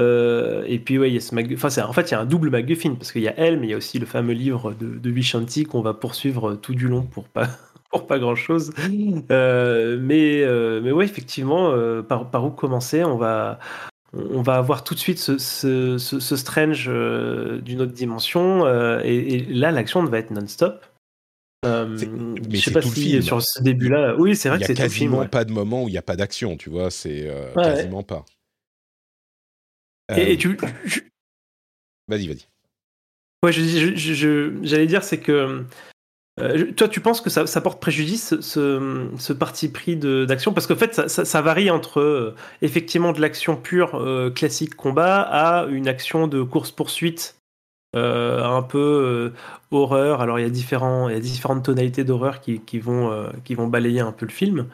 Euh, et puis, ouais, il y a ce Mac- enfin, c'est- en fait, il y a un double MacGuffin, parce qu'il y a elle, mais il y a aussi le fameux livre de, de Vishanti qu'on va poursuivre tout du long pour pas, pour pas grand chose. mais, mais ouais, effectivement, par, par où commencer? On va, on va avoir tout de suite ce, ce, Strange d'une autre dimension. Et, là, l'action va être non-stop. mais je sais pas si sur ce début-là. Oui, c'est vrai que c'est Il n'y a quasiment pas de moment où il n'y a pas d'action, tu vois. C'est quasiment pas. Et, tu. Vas-y, vas-y. Ouais, j'allais je, dire, c'est que euh, toi, tu penses que ça, porte préjudice, ce, parti pris d'action? Parce qu'en fait, ça, varie entre euh, effectivement de l'action pure euh, classique combat à une action de course-poursuite un peu horreur. Alors, il y, a différents, il y a différentes tonalités d'horreur qui, vont, qui vont balayer un peu le film.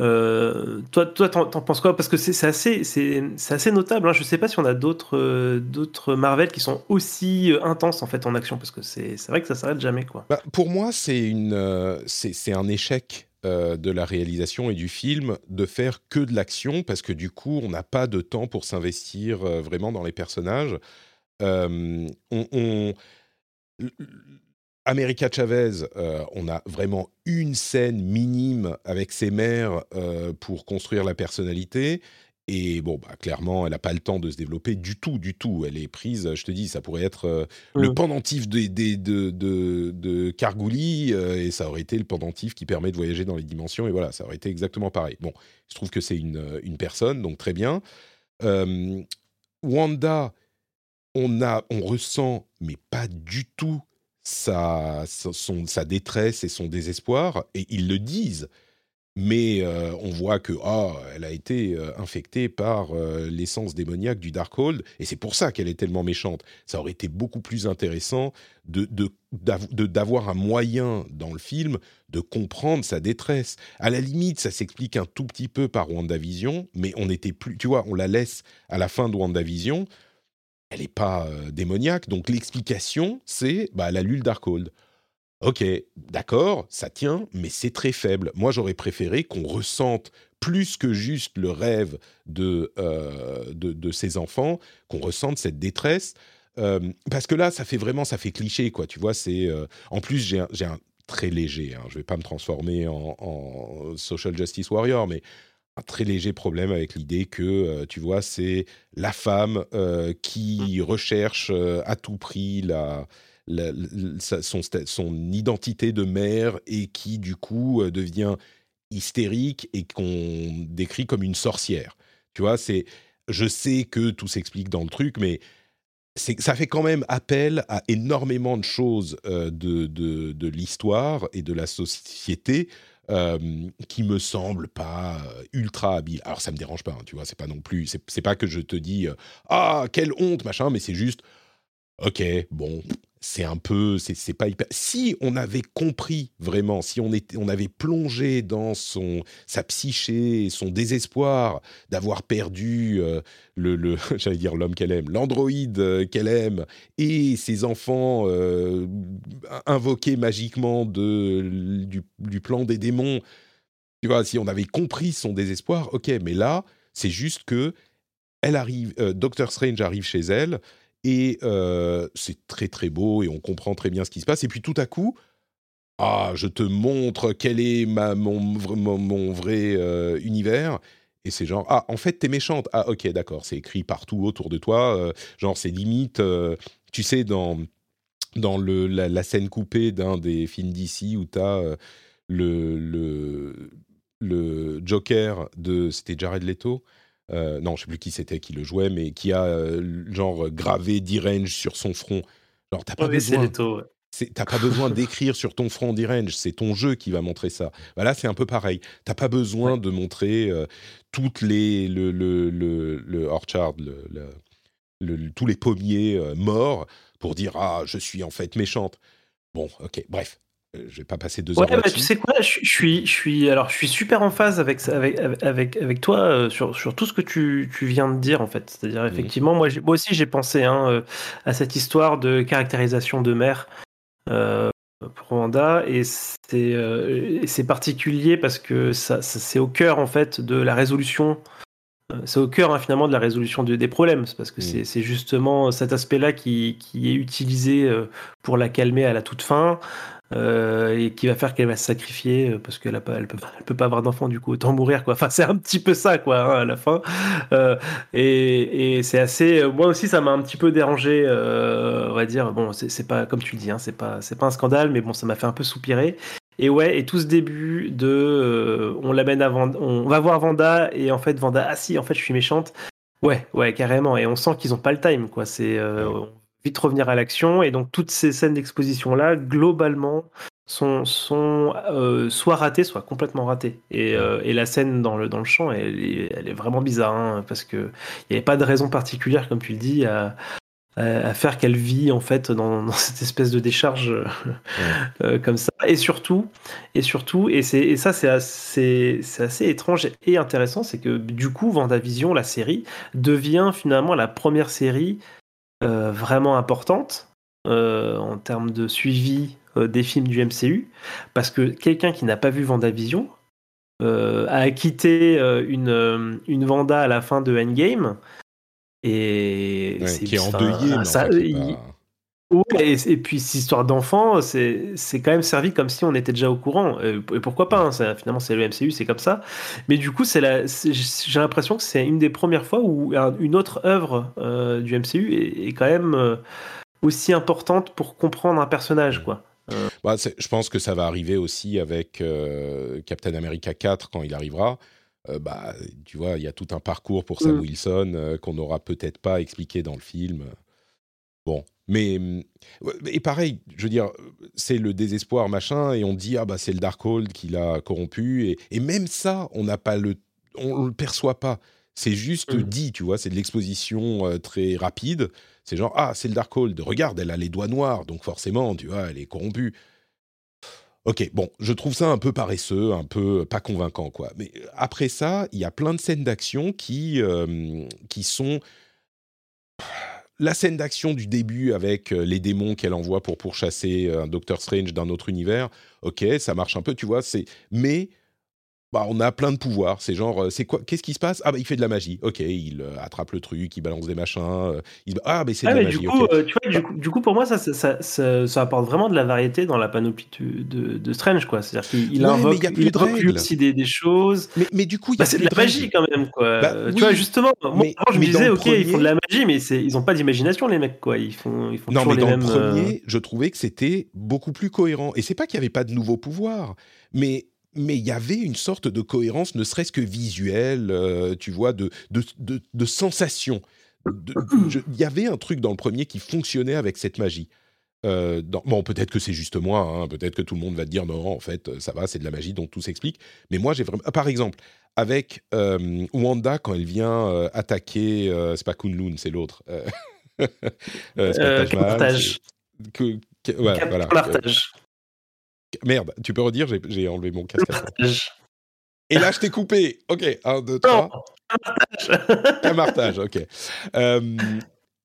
Euh, toi, toi, t'en, penses quoi? Parce que c'est, assez, c'est, assez notable. Hein. Je sais pas si on a d'autres, euh, d'autres Marvel qui sont aussi euh, intenses en fait en action, parce que c'est, vrai que ça s'arrête jamais quoi. Bah, pour moi, c'est une, c'est, un échec de la réalisation et du film de faire que de l'action, parce que du coup, on n'a pas de temps pour s'investir vraiment dans les personnages. on, America Chavez, euh, on a vraiment une scène minime avec ses mères euh, pour construire la personnalité. Et bon, bah, clairement, elle n'a pas le temps de se développer du tout, du tout. Elle est prise, je te dis, ça pourrait être euh, le mm. pendentif de, de, de, de Cargouli, et ça aurait été le pendentif qui permet de voyager dans les dimensions, et voilà, ça aurait été exactement pareil. Bon, je trouve que c'est une, une, personne, donc très bien. Wanda, on, a, on ressent, mais pas du tout, sa, son, sa détresse et son désespoir, et ils le disent. Mais euh, on voit que oh, elle a été euh, infectée par euh, l'essence démoniaque du Darkhold, et c'est pour ça qu'elle est tellement méchante. Ça aurait été beaucoup plus intéressant de, d'avoir un moyen dans le film de comprendre sa détresse. À la limite, ça s'explique un tout petit peu par WandaVision, mais on était plus, tu vois, on la laisse à la fin de WandaVision elle n'est pas euh, démoniaque. Donc l'explication, c'est bah, elle Darkhold. Ok, d'accord, ça tient, mais c'est très faible. Moi, j'aurais préféré qu'on ressente plus que juste le rêve de, euh, de, ses enfants, qu'on ressente cette détresse. Euh, parce que là, ça fait vraiment, ça fait cliché, quoi. Tu vois, c'est. en plus, j'ai un, très léger. Hein, je vais pas me transformer en, en, social justice warrior, mais un très léger problème avec l'idée que, euh, tu vois, c'est la femme euh, qui mmh. recherche euh, à tout prix la, son, son, identité de mère et qui, du coup, devient hystérique et qu'on décrit comme une sorcière. Tu vois, c'est... Je sais que tout s'explique dans le truc, mais ça fait quand même appel à énormément de choses de, de, de l'histoire et de la société euh, qui me semble pas euh, ultra habile. Alors ça me dérange pas, hein, tu vois, c'est pas non plus, c'est pas que je te dis euh, ah quelle honte machin, mais c'est juste ok bon c'est un peu, c'est pas hyper. Si on avait compris vraiment, si on était, on avait plongé dans son sa psyché, son désespoir d'avoir perdu euh, le, le j'allais dire l'homme qu'elle aime, l'androïde euh, qu'elle aime, et ses enfants euh, invoqués magiquement de du, plan des démons. Tu vois, si on avait compris son désespoir, ok, mais là, c'est juste que elle arrive, Doctor Strange arrive chez elle et c'est très très beau et on comprend très bien ce qui se passe. Et puis tout à coup, ah, je te montre quel est ma, mon, vrai univers. Et c'est genre, ah, en fait, t'es méchante. Ah, ok, d'accord, c'est écrit partout autour de toi. Genre, c'est limite, tu sais, dans, dans le, la, scène coupée d'un des films d'ici où t'as le, le, le Joker de. C'était Jared Leto euh, non, je sais plus qui c'était qui le jouait, mais qui a euh, genre gravé D-Range sur son front. Genre, t'as pas besoin. T'as pas besoin d'écrire sur ton front d'Irange, c'est ton jeu qui va montrer ça. Voilà, c'est un peu pareil. T'as pas besoin de montrer euh, toutes les le le le, le orchard, le, tous les pommiers morts pour dire ah je suis en fait méchante. Bon, ok, bref. Euh, je vais pas passer deux heures. Ouais, bah, tu sais quoi, je, suis, je suis, alors je suis super en phase avec avec avec, avec toi euh, sur, sur tout ce que tu, tu, viens de dire en fait. C'est-à-dire mmh. effectivement, moi, moi aussi j'ai pensé hein, euh, à cette histoire de caractérisation de mère pour Wanda et c'est c'est particulier parce que ça, c'est au cœur en fait de la résolution. C'est au cœur hein, finalement de la résolution des problèmes, parce que mmh. c'est justement cet aspect-là qui, qui, est utilisé pour la calmer à la toute fin. Euh, et qui va faire qu'elle va se sacrifier euh, parce qu'elle a pas, elle peut, elle peut pas avoir d'enfant du coup autant mourir quoi. Enfin c'est un petit peu ça quoi hein, à la fin. Euh, et, et c'est assez, moi aussi ça m'a un petit peu dérangé, on va dire. Bon c'est pas comme tu le dis, hein, c'est pas c'est pas un scandale, mais bon ça m'a fait un peu soupirer. Et ouais, et tout ce début de, on l'amène à Vanda, on va voir Vanda et en fait Vanda, ah si en fait je suis méchante. Ouais, ouais, carrément. Et on sent qu'ils ont pas le time, quoi. C'est, vite revenir à l'action. Et donc, toutes ces scènes d'exposition-là, globalement, sont, sont euh, soit ratées, soit complètement ratées. Et, euh, et, la scène dans le, dans le champ, elle, elle est vraiment bizarre, hein, parce qu'il n'y avait pas de raison particulière, comme tu le dis, à, à, faire qu'elle vit en fait dans, dans, cette espèce de décharge euh, comme ça. Et surtout, et surtout, et, c'est, et ça c'est assez, c'est assez étrange et intéressant, c'est que du coup, Vendavision, la série, devient finalement la première série euh, vraiment importante euh, en termes de suivi euh, des films du MCU, parce que quelqu'un qui n'a pas vu Vendavision a quitté une, une Vanda à la fin de Endgame et qui est endeuillé. Ça, Ouais, et, puis cette histoire d'enfant, c'est quand même servi comme si on était déjà au courant. Et, pourquoi pas hein, Finalement, c'est le MCU, c'est comme ça. Mais du coup, j'ai l'impression que c'est une des premières fois où une autre œuvre euh, du MCU est, quand même euh, aussi importante pour comprendre un personnage, quoi. Euh. Bah, je pense que ça va arriver aussi avec Captain America 4 quand il arrivera. bah, tu vois, il y a tout un parcours pour Sam mm. Wilson qu'on n'aura peut-être pas expliqué dans le film. Bon, mais et pareil, je veux dire, c'est le désespoir machin, et on dit ah bah c'est le Darkhold qui l'a corrompu, et, et, même ça, on n'a pas le, on, le perçoit pas. C'est juste mmh. dit, tu vois, c'est de l'exposition euh, très rapide. C'est genre ah c'est le Darkhold, regarde, elle a les doigts noirs, donc forcément, tu vois, elle est corrompue. Ok, bon, je trouve ça un peu paresseux, un peu pas convaincant, quoi. Mais après ça, il y a plein de scènes d'action qui, euh, qui sont la scène d'action du début avec euh, les démons qu'elle envoie pour pourchasser euh, un Doctor Strange d'un autre univers, ok, ça marche un peu, tu vois, c'est mais bah, on a plein de pouvoirs. C'est genre, euh, c'est quoi Qu'est-ce qui se passe? Ah bah il fait de la magie. Ok, il euh, attrape le truc, il balance des machins. Euh, ah mais c'est de la magie. Du coup, tu vois, du coup, pour moi, ça ça, ça, ça, apporte vraiment de la variété dans la panoplie de, de Strange, quoi. C'est-à-dire qu'il invoque, il invoque lui aussi des, des, choses. Mais, mais du coup, bah, c'est de la magie quand même, quoi. Bah, tu vois, justement, moi, je me disais, ok, ils font de la magie, mais ils ont pas d'imagination, les mecs, quoi. Ils font, ils font non, mais dans le premier, je trouvais que c'était beaucoup plus cohérent. Et c'est pas qu'il y avait pas de nouveaux pouvoirs, mais mais il y avait une sorte de cohérence, ne serait-ce que visuelle, euh, tu vois, de, de, de, sensation. Il y avait un truc dans le premier qui fonctionnait avec cette magie. Euh, bon, peut-être que c'est juste moi, hein, peut-être que tout le monde va te dire non, en fait, ça va, c'est de la magie, donc tout s'explique. Mais moi, j'ai vraiment. Par exemple, avec euh, Wanda, quand elle vient attaquer. c'est pas Kunlun, c'est l'autre. c'est pas Que, que, ouais, voilà. Merde, tu peux redire, j'ai enlevé mon casque. Et là, je t'ai coupé. Ok, un, deux, trois. Camartage, ok. Euh,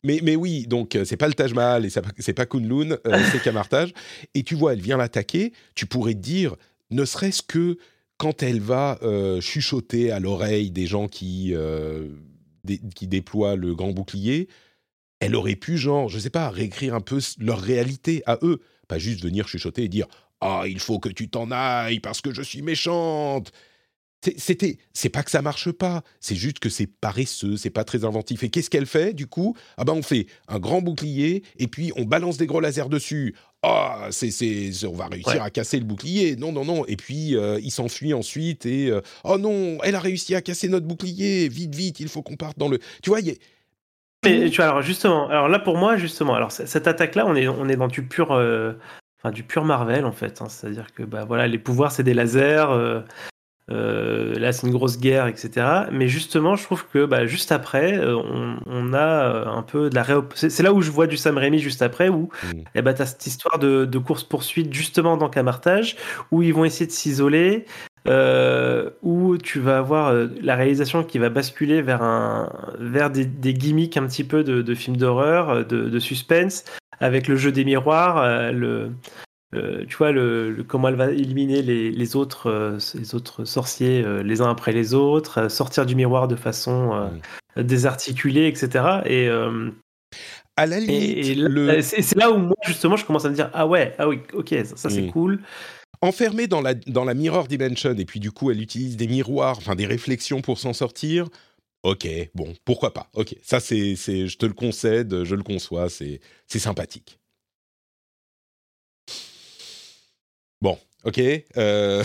mais, mais oui, donc euh, c'est pas le Taj Mahal et c'est pas Kunlun, euh, c'est Camartage. Et tu vois, elle vient l'attaquer. Tu pourrais te dire, ne serait-ce que quand elle va chuchoter à l'oreille des gens qui, qui déploient le grand bouclier, elle aurait pu, genre, je sais pas, réécrire un peu leur réalité à eux. Pas juste venir chuchoter et dire ah, il faut que tu t'en ailles parce que je suis méchante. C'était, c'est pas que ça marche pas, c'est juste que c'est paresseux, c'est pas très inventif. Et qu'est-ce qu'elle fait du coup? Ah ben on fait un grand bouclier et puis on balance des gros lasers dessus. Ah, c'est, c'est, on va réussir à casser le bouclier. Non, non, non. Et puis euh, il s'enfuit ensuite et euh, oh non, elle a réussi à casser notre bouclier. Vite, vite, il faut qu'on parte dans le. Tu vois, il y a... Mais tu vois, alors justement, alors là pour moi justement, alors cette attaque là, on est on est dans du pur euh, du pur Marvel en fait. Hein. C'est-à-dire que bah, voilà, les pouvoirs c'est des lasers. Euh, euh, là, c'est une grosse guerre, etc. Mais justement, je trouve que bah, juste après, euh, on, a un peu de la C'est là où je vois du Sam Raimi juste après, où mmh. eh bah, tu as cette histoire de, course-poursuite justement dans Camartage, où ils vont essayer de s'isoler, où tu vas avoir la réalisation qui va basculer vers, un, vers des, gimmicks un petit peu de, films d'horreur, de, de, suspense, avec le jeu des miroirs, euh, le, euh, tu vois le, comment elle va éliminer les, les autres, euh, les autres sorciers les uns après les autres, sortir du miroir de façon désarticulée, etc. Et À la limite, le... c'est là où moi, justement, je commence à me dire Ah ouais, ah oui, ok, ça, ça, c'est Mm. cool. enfermée dans la, dans la mirror dimension, et puis du coup, elle utilise des miroirs, enfin des réflexions pour s'en sortir. Ok, bon, pourquoi pas. Ok, ça, c'est, c'est, je te le concède, je le conçois, c'est, c'est sympathique. Bon, ok. euh,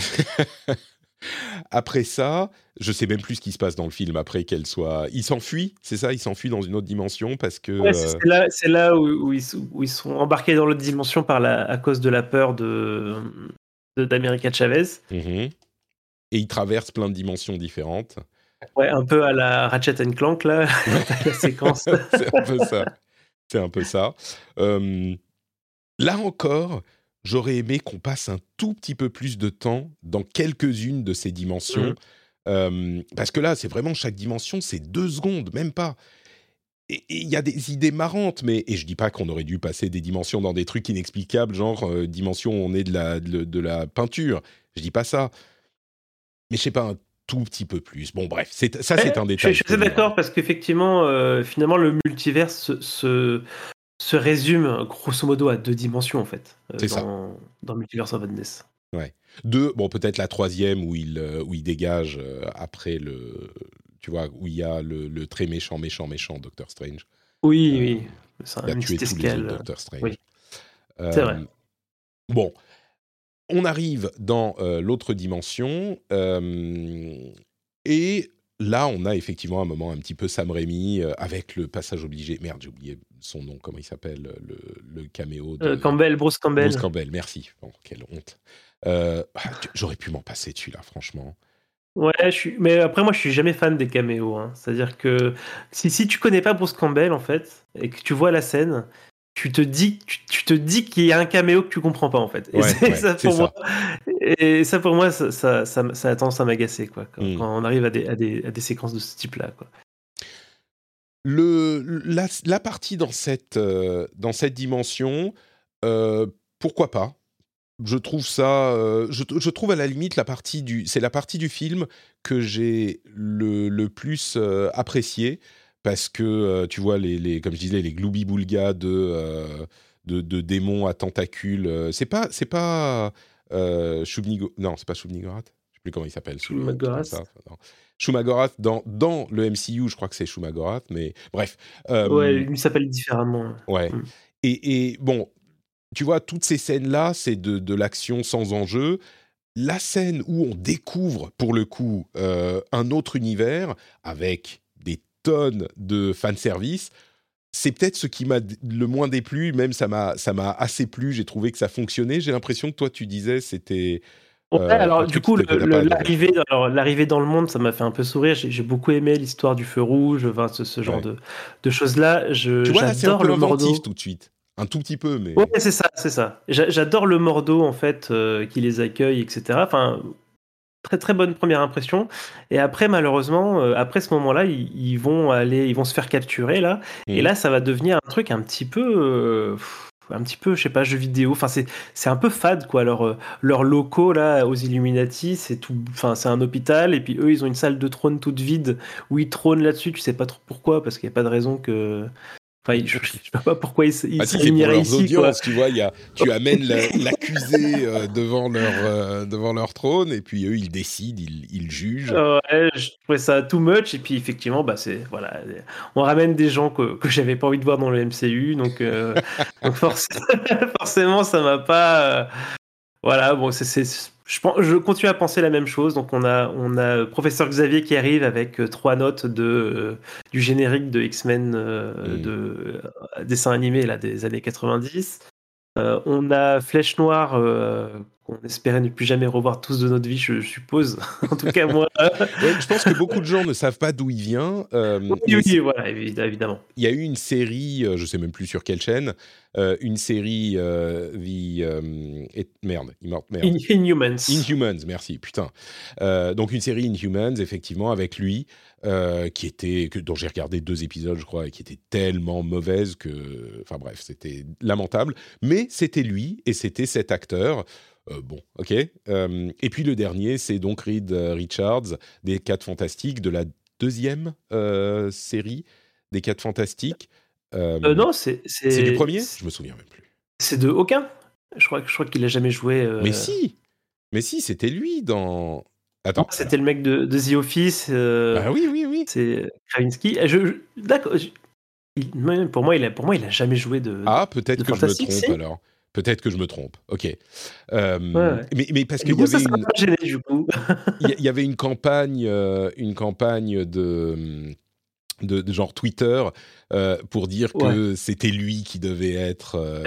après ça, je sais même plus ce qui se passe dans le film après qu'elle soit. Il s'enfuit, c'est ça Il s'enfuit dans une autre dimension parce que. Ouais, c'est là, où, où ils, sont- où ils sont embarqués dans l'autre dimension par la, à cause de la peur de d'America Chavez. mhm. Et il traverse plein de dimensions différentes. Ouais, un peu à la Ratchet and Clank, là, la séquence. c'est un peu ça. C'est un peu ça. Euh, là encore, j'aurais aimé qu'on passe un tout petit peu plus de temps dans quelques-unes de ces dimensions. Euh, parce que là, c'est vraiment chaque dimension, c'est deux secondes, même pas. Et il y a des idées marrantes, mais et je dis pas qu'on aurait dû passer des dimensions dans des trucs inexplicables, genre euh, dimension où on est de la, de, de la peinture. Je dis pas ça. Mais je sais pas, un tout petit peu plus. Bon, bref, ça, c'est un détail. je suis d'accord parce qu'effectivement, euh, finalement, le multivers se, se, résume grosso modo à deux dimensions en fait. euh, C'est ça. dans, dans Multiverse of Madness. Deux, bon, peut-être la troisième où il, euh, où il dégage euh, après le. Tu vois, où il y a le, le très méchant, méchant, méchant Doctor Strange. Oui, Euh, oui. C'est Il a une tué tous les autres Doctor Strange. oui. C'est vrai. Bon. On arrive dans l'autre dimension. et là, on a effectivement un moment un petit peu Sam Raimi euh, avec le passage obligé. Merde, j'ai oublié son nom. Comment il s'appelle Le, le caméo de. Euh, Campbell, Bruce Campbell. Bruce Campbell, merci. Bon, quelle honte. Euh, ah, J'aurais pu m'en passer dessus là, franchement. Ouais, je suis... mais après, moi, je suis jamais fan des caméos. hein. C'est-à-dire que si, si tu connais pas Bruce Campbell, en fait, et que tu vois la scène, tu te dis, tu, tu te dis qu'il y a un caméo que tu comprends pas, en fait. Et, Ouais, c'est- ouais, ça, pour ça. moi, et ça, pour moi, ça, ça, ça, ça a tendance à m'agacer, quoi, quand, Mm. quand on arrive à des, à, des, à des séquences de ce type-là, quoi. Le, la, la partie dans cette, euh, dans cette dimension, euh, pourquoi pas? Je trouve ça, euh, je, je trouve à la limite la partie du, c'est la partie du film que j'ai le, le plus euh, apprécié parce que euh, tu vois les, les, comme je disais, les gloubi boulgas de, euh, de, de démons à tentacules. euh, c'est pas, c'est pas euh, Shub-Nigo- non, c'est pas Shub-Nigorath. Je sais plus comment il s'appelle. Shumagorath. Shumagorath dans, dans le MCU, je crois que c'est Shumagorath, mais bref. Euh, Ouais, lui s'appelle différemment. Ouais. Mm. Et, et bon, tu vois, toutes ces scènes-là, c'est de, de l'action sans enjeu. La scène où on découvre, pour le coup, euh, un autre univers avec tonnes de fanservice, c'est peut-être ce qui m'a le moins déplu. Même ça m'a ça m'a assez plu. J'ai trouvé que ça fonctionnait. J'ai l'impression que toi, tu disais, c'était. Ouais, Euh, alors du coup, l'arrivée, l'arrivée dans le monde, ça m'a fait un peu sourire. J'ai beaucoup aimé l'histoire du feu rouge, enfin, ce, ce genre Ouais. de, de choses-là. Je, Tu vois, là, c'est un j'adore peu le Mordo. tout de suite. Un tout petit peu, mais. Ouais, c'est ça, c'est ça. J'a- J'adore le Mordo en fait, euh, qui les accueille, etc. Enfin, très très bonne première impression. Et après, malheureusement, euh, après ce moment-là, ils, ils vont aller, ils vont se faire capturer là. Et Mhm. là, ça va devenir un truc un petit peu, euh, un petit peu, je sais pas, jeu vidéo. Enfin, c'est un peu fade quoi. Leurs euh, leurs locaux là aux Illuminati, c'est tout. Enfin, c'est un hôpital et puis eux, ils ont une salle de trône toute vide où ils trônent là-dessus. Tu sais pas trop pourquoi parce qu'il y a pas de raison que. Enfin, je, je sais pas pourquoi ils, ils Ah si, pour leurs ici audiences, tu vois, il y a, tu amènes la- l'accusé euh, devant, leur, euh, devant leur trône, et puis eux, ils décident, ils, ils jugent. Ouais, je trouvais ça too much et puis effectivement bah c'est voilà on ramène des gens que, que j'avais pas envie de voir dans le MCU donc, euh, donc forc- forcément ça m'a pas euh, voilà bon c'est- je continue à penser la même chose. Donc on a on a professeur Xavier qui arrive avec euh, trois notes de euh, du générique de X-Men euh, de euh, dessin animé là des années 90 Euh, on a Flèche Noire qu'on espérait ne plus jamais revoir tous de notre vie je, je suppose en tout cas moi Ouais, je pense que beaucoup de gens ne savent pas d'où il vient. euh, Oui, voilà, évi- évidemment. Il y a eu une série, euh, je sais même plus sur quelle chaîne, euh, une série et- merde, Immort- merde. In- Inhumans. Inhumans, merci, putain. Donc une série Inhumans, effectivement, avec lui, qui était, que, dont j'ai regardé deux épisodes, je crois, et qui était tellement mauvaise que, enfin bref, c'était lamentable. Mais c'était lui et c'était cet acteur. Euh, bon, ok. Euh, et puis le dernier, c'est donc Reed euh, Richards des Quatre Fantastiques, de la deuxième euh, série des Quatre Fantastiques. non, c'est. C'est du premier? Je me souviens même plus. C'est de aucun. Je crois, je crois qu'il a jamais joué. Mais si Mais si, c'était lui dans. Attends. C'était le mec de, The Office. Ah oui, oui, oui. C'est Kravinsky. Je, D'accord. Pour moi, il a, pour moi, il a jamais joué de. Ah, peut-être que je me trompe alors. Peut-être que je me trompe. Ok. Mais, mais, parce qu'il y avait une. Gêné, du coup. il y avait une campagne, une campagne de de, genre Twitter euh, pour dire que c'était lui qui devait être. Euh,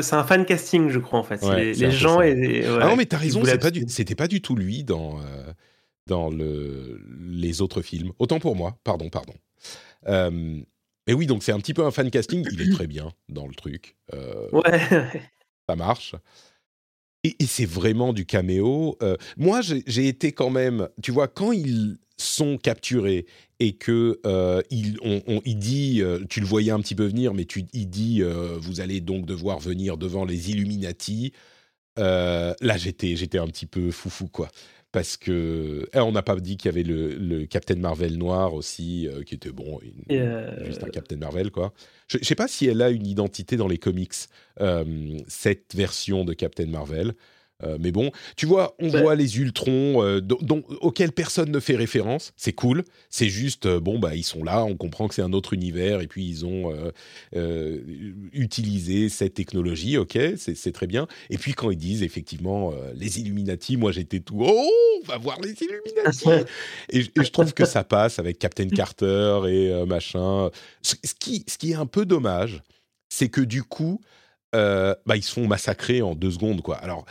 c'est un, fan casting, je crois en fait. les, gens et, ah non mais t'as raison, c'était pas, du tout lui dans euh, dans le, les autres films. Autant pour moi, pardon, pardon. Mais oui, donc c'est un petit peu un fan casting. Il est très bien dans le truc. ouais. Ça marche. Et, et c'est vraiment du caméo. moi, j'ai été quand même, tu vois, quand ils sont capturés et que euh, il, on, il, dit, euh, tu le voyais un petit peu venir, mais tu, il dit, euh, vous allez donc devoir venir devant les Illuminati. là, j'étais, j'étais un petit peu foufou, quoi. Parce que eh, on n'a pas dit qu'il y avait le, le, Captain Marvel noir aussi, qui était bon, juste un Captain Marvel, quoi. Je ne sais pas si elle a une identité dans les comics, cette version de Captain Marvel. Euh, mais bon, tu vois, on voit les Ultrons euh, auxquels personne ne fait référence. C'est cool. C'est juste, euh, bon, bah, ils sont là, on comprend que c'est un autre univers et puis ils ont utilisé cette technologie. Ok, c'est très bien. Et puis quand ils disent effectivement les Illuminati, moi j'étais tout, oh, on va voir les Illuminati. et, je trouve que ça passe avec Captain Carter et machin. Ce, qui, ce qui est un peu dommage, c'est que du coup, bah, ils se font massacrer en deux secondes, quoi. Alors,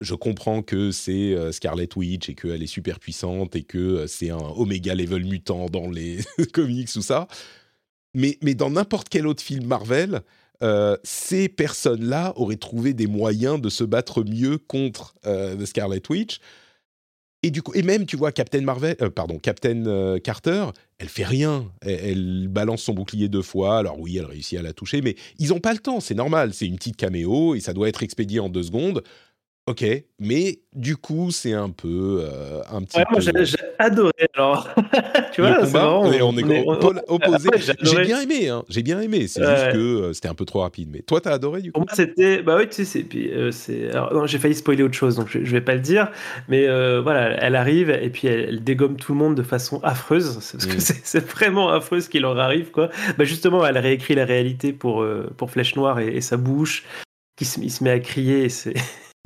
je comprends que c'est euh, Scarlet Witch et qu'elle est super puissante et que euh, c'est un Omega level mutant dans les comics, tout ça. Mais, mais dans n'importe quel autre film Marvel, euh, ces personnes-là auraient trouvé des moyens de se battre mieux contre Scarlet Witch. Et du coup, et même, tu vois, Captain Marvel, pardon, Captain Carter, elle fait rien. Elle, elle, balance son bouclier deux fois. Alors oui, elle réussit à la toucher, mais ils n'ont pas le temps. C'est normal. C'est une petite caméo et ça doit être expédié en deux secondes. Ok, mais du coup, c'est un peu euh, un petit. Ouais, moi, j'ai adoré. Alors, tu vois, c'est marrant. on, est, opposé. J'ai bien aimé. Hein, j'ai bien aimé. C'est juste que euh, c'était un peu trop rapide. Mais toi, t'as adoré du coup. Pour moi, c'était. Bah oui, tu sais, puis euh, c'est. J'ai failli spoiler autre chose, donc je, je vais pas le dire. Mais voilà, elle arrive et puis elle, dégomme tout le monde de façon affreuse, parce que mm. c'est vraiment affreux ce qui leur arrive, quoi. Bah justement, elle réécrit la réalité pour pour Flèche Noire et, sa bouche. Qui se, il se met à crier. C'est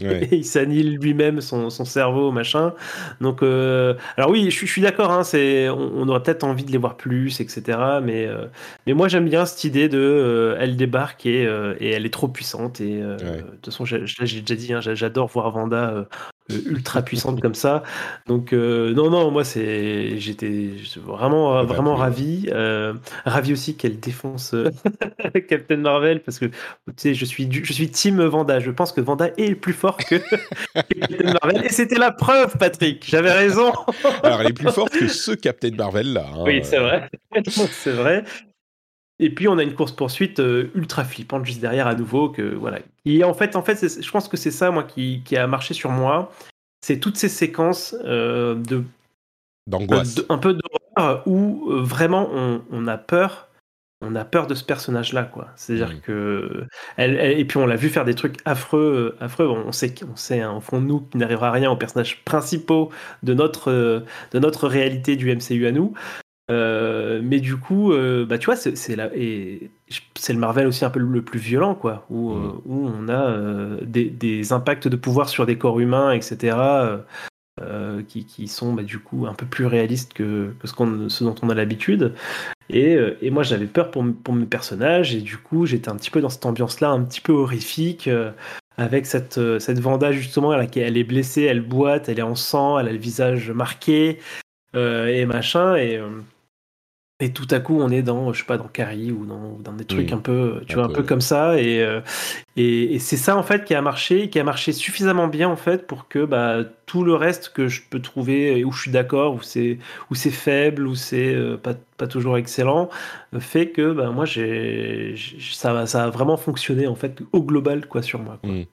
il s'annule lui-même son, cerveau, machin. Donc, euh, alors oui, je, suis d'accord. Hein, c'est, on, aurait peut-être envie de les voir plus, etc. Mais, euh, mais moi, j'aime bien cette idée de, euh, elle débarque et, et, elle est trop puissante. Et de toute façon, j'ai, j'ai déjà dit, hein, j'adore voir Vanda ultra puissante comme ça. Donc euh, non non moi c'est j'étais vraiment vraiment ravi euh, ravi aussi qu'elle défonce Captain Marvel parce que tu sais je suis je suis team Vanda. Je pense que Vanda est plus fort que Captain Marvel et c'était la preuve Patrick. J'avais raison. Alors elle est plus forte que ce Captain Marvel là. Hein. Oui c'est vrai c'est vrai. Et puis on a une course poursuite ultra flippante juste derrière à nouveau que voilà. Et en fait, en fait, je pense que c'est ça moi qui, qui, a marché sur moi. C'est toutes ces séquences euh, de d'angoisse, un peu d'horreur où euh, vraiment on, a peur. On a peur de ce personnage-là, quoi. C'est-à-dire mmh. que elle, et puis on l'a vu faire des trucs affreux, affreux. On sait, on sait, hein, au fond de nous, qu'il n'arrivera rien aux personnages principaux de notre de notre réalité du MCU à nous. Euh, mais du coup, euh, bah, tu vois, c'est le Marvel aussi un peu le plus violent, quoi, où, mm. euh, où on a des, des, impacts de pouvoir sur des corps humains, etc., qui, qui, sont bah, du coup un peu plus réalistes que, que ce, ce, dont on a l'habitude. Et, et, moi, j'avais peur pour, pour, mes personnages, et du coup, j'étais un petit peu dans cette ambiance-là, un petit peu horrifique. avec cette, cette Vanda justement, elle, elle est blessée, elle boite, elle est en sang, elle a le visage marqué, et machin. Et, et tout à coup on est dans je sais pas dans Carrie ou dans, dans des trucs un peu tu vois un peu comme ça euh, et, et, c'est ça en fait qui a marché qui a marché suffisamment bien en fait pour que bah, tout le reste que je peux trouver où je suis d'accord où c'est où c'est faible où c'est euh, pas, pas toujours excellent fait que bah, moi j'ai ça ça a vraiment fonctionné en fait au global quoi sur moi quoi. Mmh.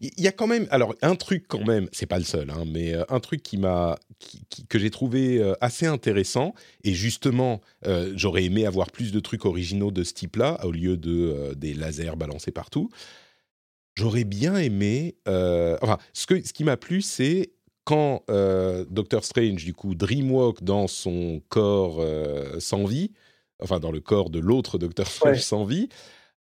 Il y a quand même, alors un truc quand même, c'est pas le seul, hein, mais un truc qui m'a, que j'ai trouvé assez intéressant et justement, j'aurais aimé avoir plus de trucs originaux de ce type-là au lieu de des lasers balancés partout. J'aurais bien aimé, enfin, ce que, ce qui m'a plu, c'est quand euh, Doctor Strange, du coup, dreamwalk dans son corps euh, sans vie, enfin dans le corps de l'autre Doctor Strange sans vie,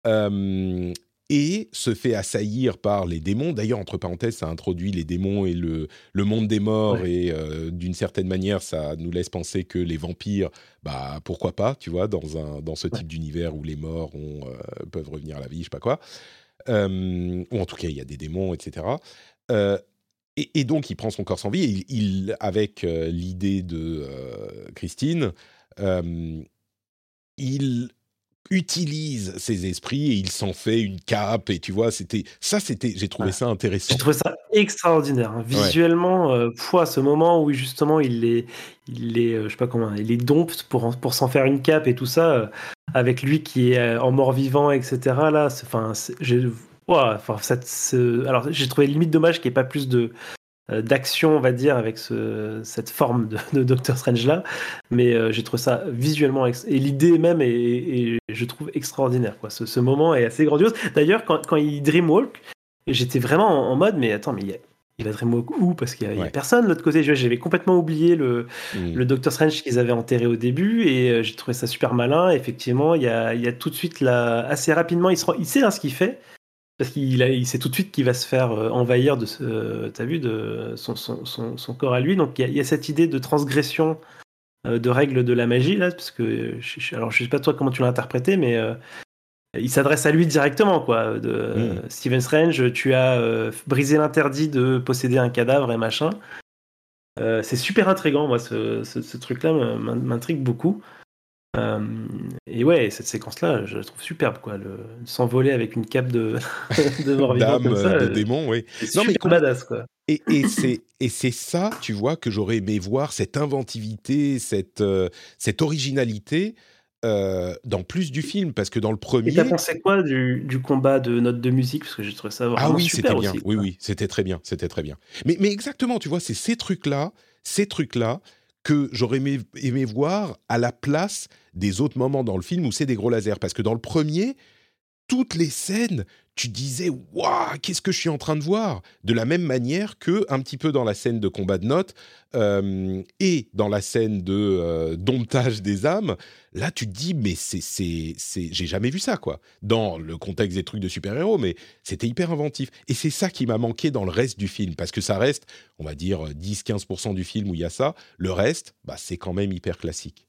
euh, et se fait assaillir par les démons. D'ailleurs, entre parenthèses, ça introduit les démons et le, le monde des morts, et d'une certaine manière, ça nous laisse penser que les vampires, bah pourquoi pas, tu vois, dans, un, dans ce type d'univers où les morts ont, peuvent revenir à la vie, je sais pas quoi. ou en tout cas, il y a des démons, etc. Et, donc, il prend son corps sans vie. Et il, avec euh, l'idée de euh, Christine, euh, il utilise ses esprits et il s'en fait une cape. Et tu vois, c'était ça, c'était. J'ai trouvé ça intéressant. J'ai trouvé ça extraordinaire. Hein. Visuellement, ouais. ce moment où justement il les, il les, je sais pas comment, il les dompte pour pour s'en faire une cape et tout ça, avec lui qui est en mort vivant, etc. Là, enfin, j'ai alors j'ai trouvé limite dommage qu'il n'y ait pas plus de euh, d'action, on va dire, avec ce, cette forme de, de, Doctor Strange là, mais euh, j'ai trouvé ça visuellement et l'idée même est, je trouve extraordinaire. Quoi. Ce, ce, moment est assez grandiose. D'ailleurs, quand, quand il dreamwalk, j'étais vraiment en, mode, mais attends, mais il, y a, il va dreamwalk où? Parce qu'il n'y a, personne de l'autre côté. J'avais complètement oublié le, mmh. le Doctor Strange qu'ils avaient enterré au début et euh, j'ai trouvé ça super malin. Effectivement, il y a, il y a tout de suite là, assez rapidement, il, se il sait hein, ce qu'il fait parce qu'il il sait tout de suite qu'il va se faire euh, envahir de ce, euh, as vu, de son, son, son, corps à lui. Donc il y, a, cette idée de transgression euh, de règles de la magie là, parce que je, alors je sais pas toi comment tu l'as interprété, mais il s'adresse à lui directement quoi. De hmm. Steven Strange, tu as brisé l'interdit de posséder un cadavre et machin. c'est super intrigant, moi, ce, ce truc-là m'intrigue beaucoup. Euh, et ouais, cette séquence-là, je la trouve superbe, quoi. Le, s'envoler avec une cape de, de mort comme ça. de euh, démon, oui. Non, mais badass, quoi. Et, et c'est et c'est ça, tu vois, que j'aurais aimé voir cette inventivité, cette euh, cette originalité. dans plus du film parce que dans le premier. Et t'as pensé quoi du, du, combat de notes de musique? Parce que j'ai trouvé ça vraiment ah oui c'était bien oui oui c'était très bien c'était très bien mais mais exactement tu vois c'est ces trucs là ces trucs là que j'aurais aimé, voir à la place des autres moments dans le film où c'est des gros lasers. Parce que dans le premier, toutes les scènes, tu disais waouh, qu'est-ce que je suis en train de voir? De la même manière que un petit peu dans la scène de combat de notes euh, et dans la scène de euh, domptage des âmes, là tu te dis mais c'est c'est c'est j'ai jamais vu ça quoi. Dans le contexte des trucs de super-héros, mais c'était hyper inventif et c'est ça qui m'a manqué dans le reste du film parce que ça reste, on va dire 10-15% du film où il y a ça, le reste, bah c'est quand même hyper classique.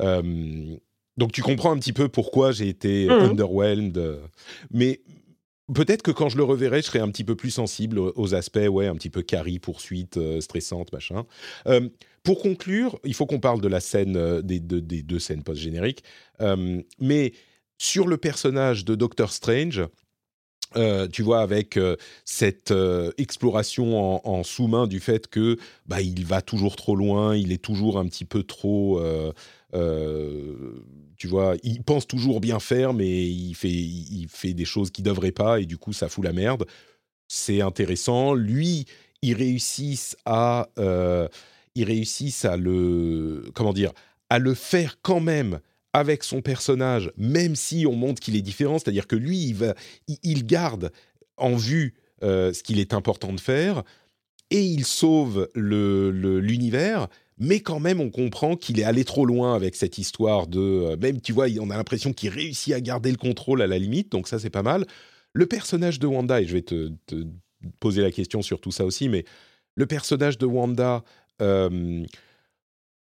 Euh, donc tu comprends un petit peu pourquoi j'ai été mmh. underwhelmed. Euh, mais peut-être que quand je le reverrai, je serai un petit peu plus sensible aux aspects, ouais, un petit peu carry, poursuite, euh, stressante, machin. pour conclure, il faut qu'on parle de la scène, des, des deux scènes post-génériques. mais sur le personnage de Doctor Strange, tu vois, avec cette exploration en, sous-main du fait que bah, il va toujours trop loin, il est toujours un petit peu trop euh, tu vois, il pense toujours bien faire, mais il fait, il fait des choses qu'il ne devrait pas, et du coup, ça fout la merde. C'est intéressant. Lui, il réussissent à, euh, ils réussissent à le, comment dire, à le faire quand même avec son personnage, même si on montre qu'il est différent. C'est-à-dire que lui, il, va, il, garde en vue euh, ce qu'il est important de faire, et il sauve l'univers, mais quand même on comprend qu'il est allé trop loin avec cette histoire de euh, même tu vois on a l'impression qu'il réussit à garder le contrôle à la limite donc ça c'est pas mal. Le personnage de Wanda et je vais te, poser la question sur tout ça aussi mais le personnage de Wanda euh,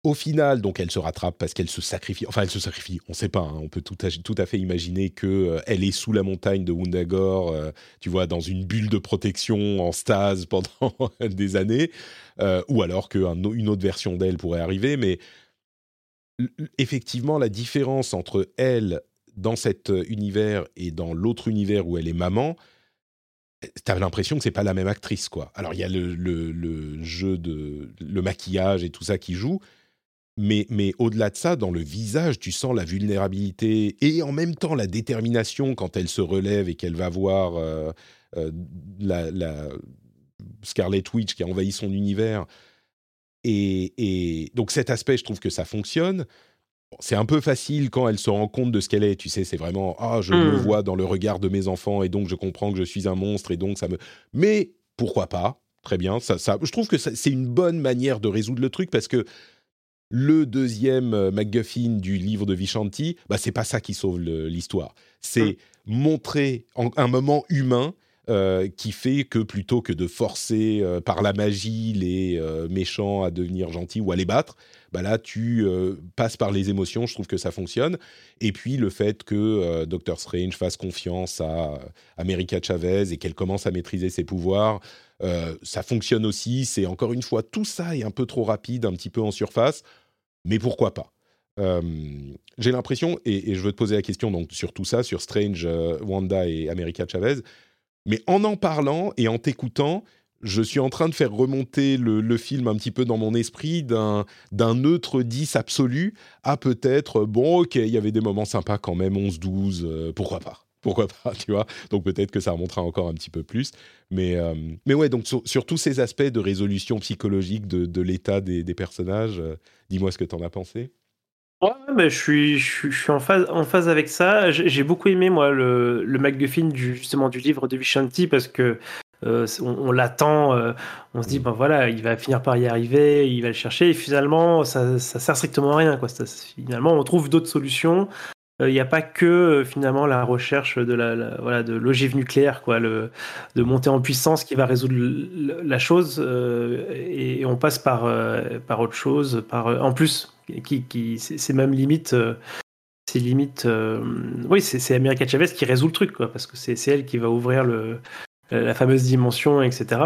au final, donc elle se rattrape parce qu'elle se sacrifie. Enfin, elle se sacrifie. On ne sait pas. Hein. on peut tout à, fait imaginer que euh, elle est sous la montagne de Wundagore, euh, tu vois, dans une bulle de protection en stase pendant des années, euh, ou alors qu'une autre version d'elle pourrait arriver. Mais effectivement, la différence entre elle dans cet univers et dans l'autre univers où elle est maman, tu as l'impression que c'est pas la même actrice, quoi. Alors il y a le, le, le, jeu de le maquillage et tout ça qui joue, mais, mais au-delà de ça, dans le visage, tu sens la vulnérabilité et en même temps la détermination quand elle se relève et qu'elle va voir euh, euh, la, la, Scarlet Witch qui a envahi son univers. Et, et, donc cet aspect, je trouve que ça fonctionne. C'est un peu facile quand elle se rend compte de ce qu'elle est. Tu sais, c'est vraiment ah, je me Mm. vois dans le regard de mes enfants et donc je comprends que je suis un monstre et donc ça me. Mais pourquoi pas? Très bien. Ça, ça, je trouve que c'est une bonne manière de résoudre le truc parce que le deuxième euh, MacGuffin du livre de Vishanti, bah, c'est pas ça qui sauve l'histoire. C'est montrer en- un moment humain euh, qui fait que plutôt que de forcer euh, par la magie les euh, méchants à devenir gentils ou à les battre, bah là tu passes par les émotions, je trouve que ça fonctionne. Et puis le fait que Doctor Strange fasse confiance à America Chavez et qu'elle commence à maîtriser ses pouvoirs, ça fonctionne aussi. C'est encore une fois, tout ça est un peu trop rapide, un petit peu en surface, mais pourquoi pas? Euh, J'ai l'impression, et, je veux te poser la question donc, sur tout ça, sur Strange, euh, Wanda et America Chavez, mais en en parlant et en t'écoutant, je suis en train de faire remonter le, film un petit peu dans mon esprit d'un d'un neutre 10 absolu à peut-être, bon, ok, il y avait des moments sympas quand même, 11-12, euh, pourquoi pas? Pourquoi pas, tu vois Donc peut-être que ça remontera encore un petit peu plus. Mais, euh, mais ouais, donc sur, sur tous ces aspects de résolution psychologique de, de l'état des, des personnages, euh, dis-moi ce que t'en as pensé. Ouais, mais je suis, je suis, je suis en, phase, en phase avec ça. J'ai beaucoup aimé, moi, le, le MacGuffin du, justement du livre de Vishanti parce que euh, on, on l'attend, euh, on se dit, ben voilà, il va finir par y arriver, il va le chercher, et finalement, ça, ça sert strictement à rien. Quoi. Ça- finalement, on trouve d'autres solutions. Euh, Il n'y a pas que euh, finalement la recherche de la, voilà de l'ogive nucléaire quoi le de monter en puissance qui va résoudre la chose euh, et, on passe par euh, par autre chose par en plus qui, qui c'est même limite euh, c'est limite oui c'est America Chavez qui résout le truc quoi parce que c'est elle qui va ouvrir le la fameuse dimension etc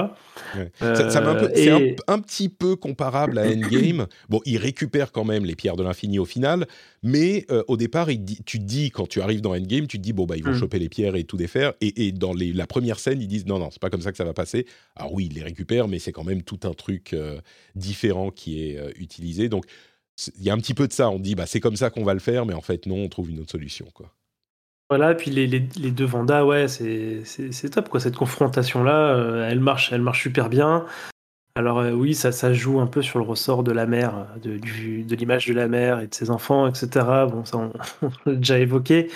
Ouais. Ça, ça Euh, c'est un, et- un petit peu comparable à Endgame. Bon, il récupère quand même les pierres de l'infini au final, mais euh, au départ, il dit- tu te dis, quand tu arrives dans Endgame, tu te dis, bon, bah, ils vont Mm. choper les pierres et tout défaire. Et, et dans les- la première scène, ils disent, non, non, c'est pas comme ça que ça va passer. Alors oui, ils les récupèrent, mais c'est quand même tout un truc euh, différent qui est euh, utilisé. Donc, il y a un petit peu de ça. On dit, bah, c'est comme ça qu'on va le faire, mais en fait, non, on trouve une autre solution, quoi. Voilà, puis les, les, les deux Vanda, ouais, c'est top, quoi. Cette confrontation-là, euh, elle marche, elle marche super bien. Alors euh, oui, ça, ça joue un peu sur le ressort de la mère, euh, de, l'image de la mère et de ses enfants, etc. Bon, ça, on, on l'a déjà évoqué.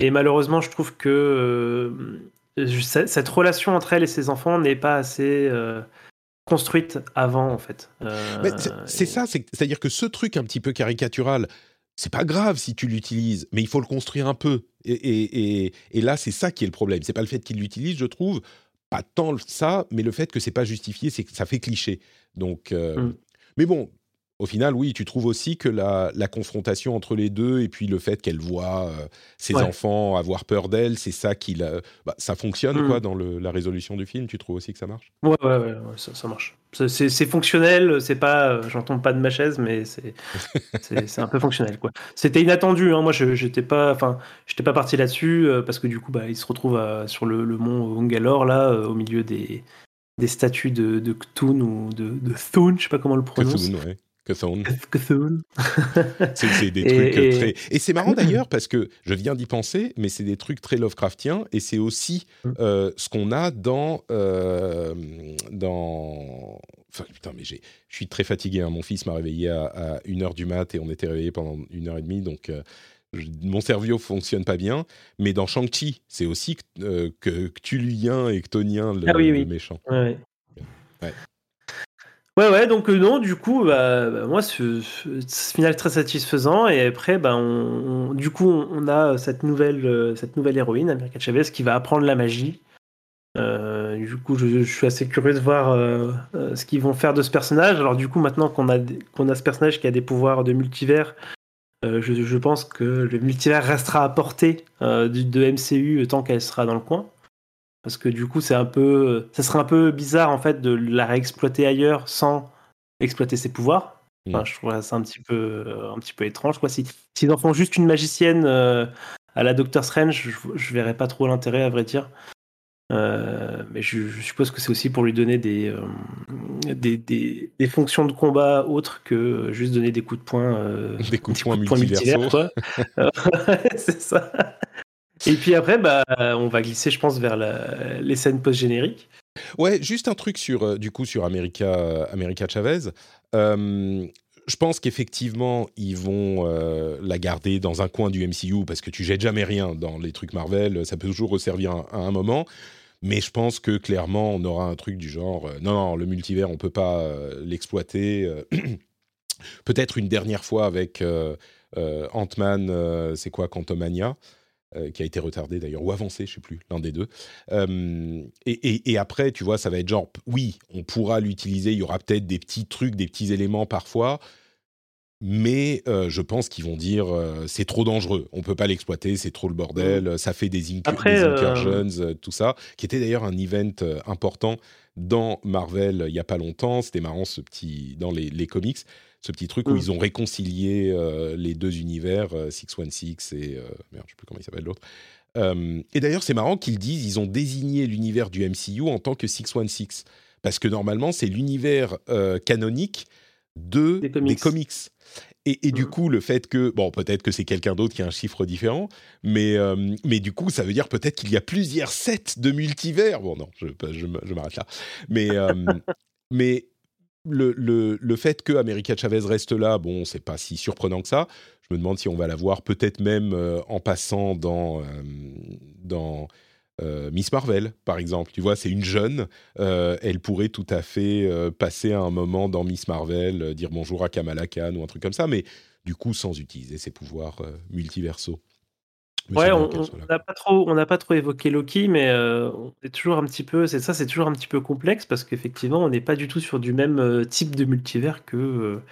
Et malheureusement, je trouve que euh, cette relation entre elle et ses enfants n'est pas assez construite avant, en fait. C'est- et- ça, c'est- c'est-à-dire que ce truc un petit peu caricatural, c'est pas grave si tu l'utilises, mais il faut le construire un peu. Et, et- et- et là, c'est ça qui est le problème. C'est pas le fait qu'il l'utilise, je trouve, pas tant ça, mais le fait que c'est pas justifié, c'est que ça fait cliché. Donc, euh, Mm. mais bon. Au final, oui, tu trouves aussi que la, la confrontation entre les deux et puis le fait qu'elle voit euh, ses Ouais. enfants avoir peur d'elle, c'est ça qui la, bah, ça fonctionne Mm. quoi dans le- la résolution du film. Tu trouves aussi que ça marche? Ouais, ouais, ouais, ouais, ça, ça marche. C'est- fonctionnel, c'est pas, euh, j'en tombe pas de ma chaise, mais c'est un peu fonctionnel, quoi. C'était inattendu, hein. Moi, je j'étais pas, enfin, j'étais pas parti là-dessus euh, parce que du coup, bah, il se retrouve euh, sur le, le mont Ungalore là, euh, au milieu des des statues de, de Cthulhu ou de, de Thune, je sais pas comment on le prononce. Cthulhu, ouais. Cthulhu. C'est des trucs euh, et- très. Et c'est marrant d'ailleurs parce que je viens d'y penser, mais c'est des trucs très Lovecraftiens et c'est aussi Mm. euh, ce qu'on a dans euh, dans. Enfin putain, mais je suis très fatigué. hein. Mon fils m'a réveillé à, à 1h du mat et on était réveillé pendant une heure et demie, donc. euh, je- mon cerveau fonctionne pas bien, mais dans Shang-Chi, c'est aussi que Cthulhuien et Chtonien le, Ah oui, oui. le méchant. Ouais. Ouais. Ouais, ouais, donc euh, non, du coup, bah, bah, moi, ce, ce- final très satisfaisant. Et après, bah, on, du coup, on, a cette nouvelle, euh, cette nouvelle héroïne, America Chavez, qui va apprendre la magie. Euh, du coup, je, suis assez curieux de voir euh, euh, ce qu'ils vont faire de ce personnage. Alors, du coup, maintenant qu'on a, qu'on a ce personnage qui a des pouvoirs de multivers, euh, je, pense que le multivers restera à portée euh, de MCU tant qu'elle sera dans le coin. Parce que du coup, c'est un peu, ça serait un peu bizarre en fait de la réexploiter ailleurs sans exploiter ses pouvoirs. Enfin, Mm. je trouve ça un petit peu, un petit peu étrange. Quoi. Si, s'ils en font juste une magicienne euh, à la Doctor Strange, je, je verrais pas trop l'intérêt à vrai dire. mais je, suppose que c'est aussi pour lui donner des, des, des, fonctions de combat autres que juste donner des coups de poing. des coups de poing multivers. c'est ça. Et puis après, bah, on va glisser, je pense, vers les scènes post-génériques. Ouais, juste un truc sur, euh, du coup, sur America, America Chavez. Euh, je pense qu'effectivement, ils vont euh, la garder dans un coin du MCU parce que tu jettes jamais rien dans les trucs Marvel. Ça peut toujours resservir à, un moment. Mais je pense que clairement, on aura un truc du genre non, non, le multivers, on peut pas l'exploiter. Peut-être une dernière fois avec Ant-Man, c'est quoi, Quantumania euh, qui a été retardé d'ailleurs, ou avancé, je sais plus, l'un des deux. Euh, et, après, tu vois, ça va être genre, oui, on pourra l'utiliser, il y aura peut-être des petits trucs, des petits éléments parfois, mais euh, je pense qu'ils vont dire c'est trop dangereux, on peut pas l'exploiter, c'est trop le bordel, mm. ça fait des, incursions, tout ça, qui était d'ailleurs un event important dans Marvel il y a pas longtemps. C'était marrant ce petit dans les, les comics ce petit truc où mm. ils ont réconcilié euh, les deux univers, 616 euh, et. Euh, merde, je sais plus comment il s'appelle l'autre. et d'ailleurs, c'est marrant qu'ils disent ils ont désigné l'univers du MCU en tant que 616. Parce que normalement, c'est l'univers canonique de, des comics. Et, du mm. coup, le fait que, bon, peut-être que c'est quelqu'un d'autre qui a un chiffre différent, mais, mais du coup, ça veut dire peut-être qu'il y a plusieurs sets de multivers. Bon, non, je, je, je m'arrête là. Mais, mais le, le, le, fait que America Chavez reste là, bon, c'est pas si surprenant que ça. Je me demande si on va la voir peut-être même euh, en passant dans, euh, dans euh, Miss Marvel, par exemple. Tu vois, c'est une jeune, elle pourrait tout à fait passer un moment dans Miss Marvel, dire bonjour à Kamala Khan ou un truc comme ça, mais du coup sans utiliser ses pouvoirs multiversaux. Ouais, on n'a pas trop, on n'a pas trop évoqué Loki, mais euh, c'est toujours un petit peu, c'est ça, c'est toujours un petit peu complexe parce qu'effectivement, on n'est pas du tout sur du même euh, type de multivers que, euh,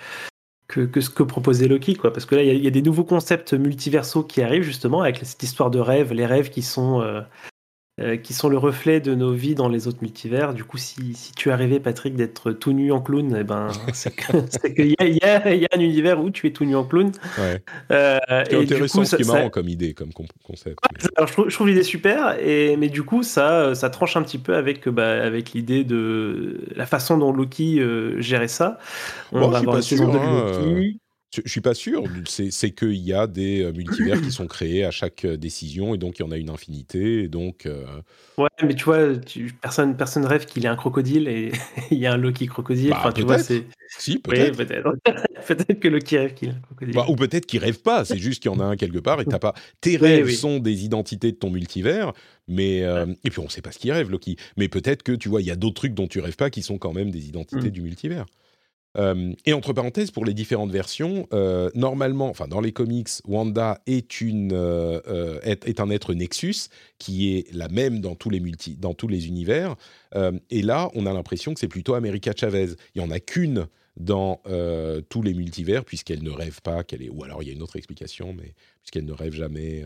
que, que ce que proposait Loki, quoi. Parce que là, il y, y, a des nouveaux concepts multiversaux qui arrivent justement avec cette histoire de rêve, les rêves qui sont euh, qui sont le reflet de nos vies dans les autres multivers. Du coup, si, si tu arrivé, Patrick, d'être tout nu en clown, eh ben, c'est qu'il y, y, y, a un univers où tu es tout nu en clown. Ouais. Euh, c'est intéressant, ce qui est marrant comme idée, comme concept. alors, je trouve, trouve l'idée super, et, mais du coup, ça, ça tranche un petit peu avec, bah, avec l'idée de la façon dont Loki euh, gérait ça. On bon, va avoir une saison de hein, Loki. Je, suis pas sûr. C'est qu'il y a des euh, multivers qui sont créés à chaque euh, décision et donc il y en a une infinité. Et donc, euh, Ouais, mais tu vois, personne, personne rêve qu'il ait un crocodile et il y a un Loki crocodile. Bah, enfin, tu vois, c'est. Si, peut-être. Oui, peut-être. peut-être que Loki rêve qu'il a un crocodile. Bah, ou peut-être qu'il rêve pas. C'est juste qu'il y en a un quelque part et t'as pas. Tes rêves sont des identités de ton multivers, mais et puis on sait pas ce qu'il rêve Loki. Mais peut-être que tu vois, il y a d'autres trucs dont tu rêves pas qui sont quand même des identités mm. du multivers. Euh, et entre parenthèses, pour les différentes versions, euh, normalement, enfin dans les comics, Wanda est, une, euh, est, un être Nexus qui est la même dans tous les, multi, dans tous les univers. et là, on a l'impression que c'est plutôt America Chavez. Il n'y en a qu'une dans tous les multivers, puisqu'elle ne rêve pas, qu'elle est. Ou alors il y a une autre explication, mais puisqu'elle ne rêve jamais.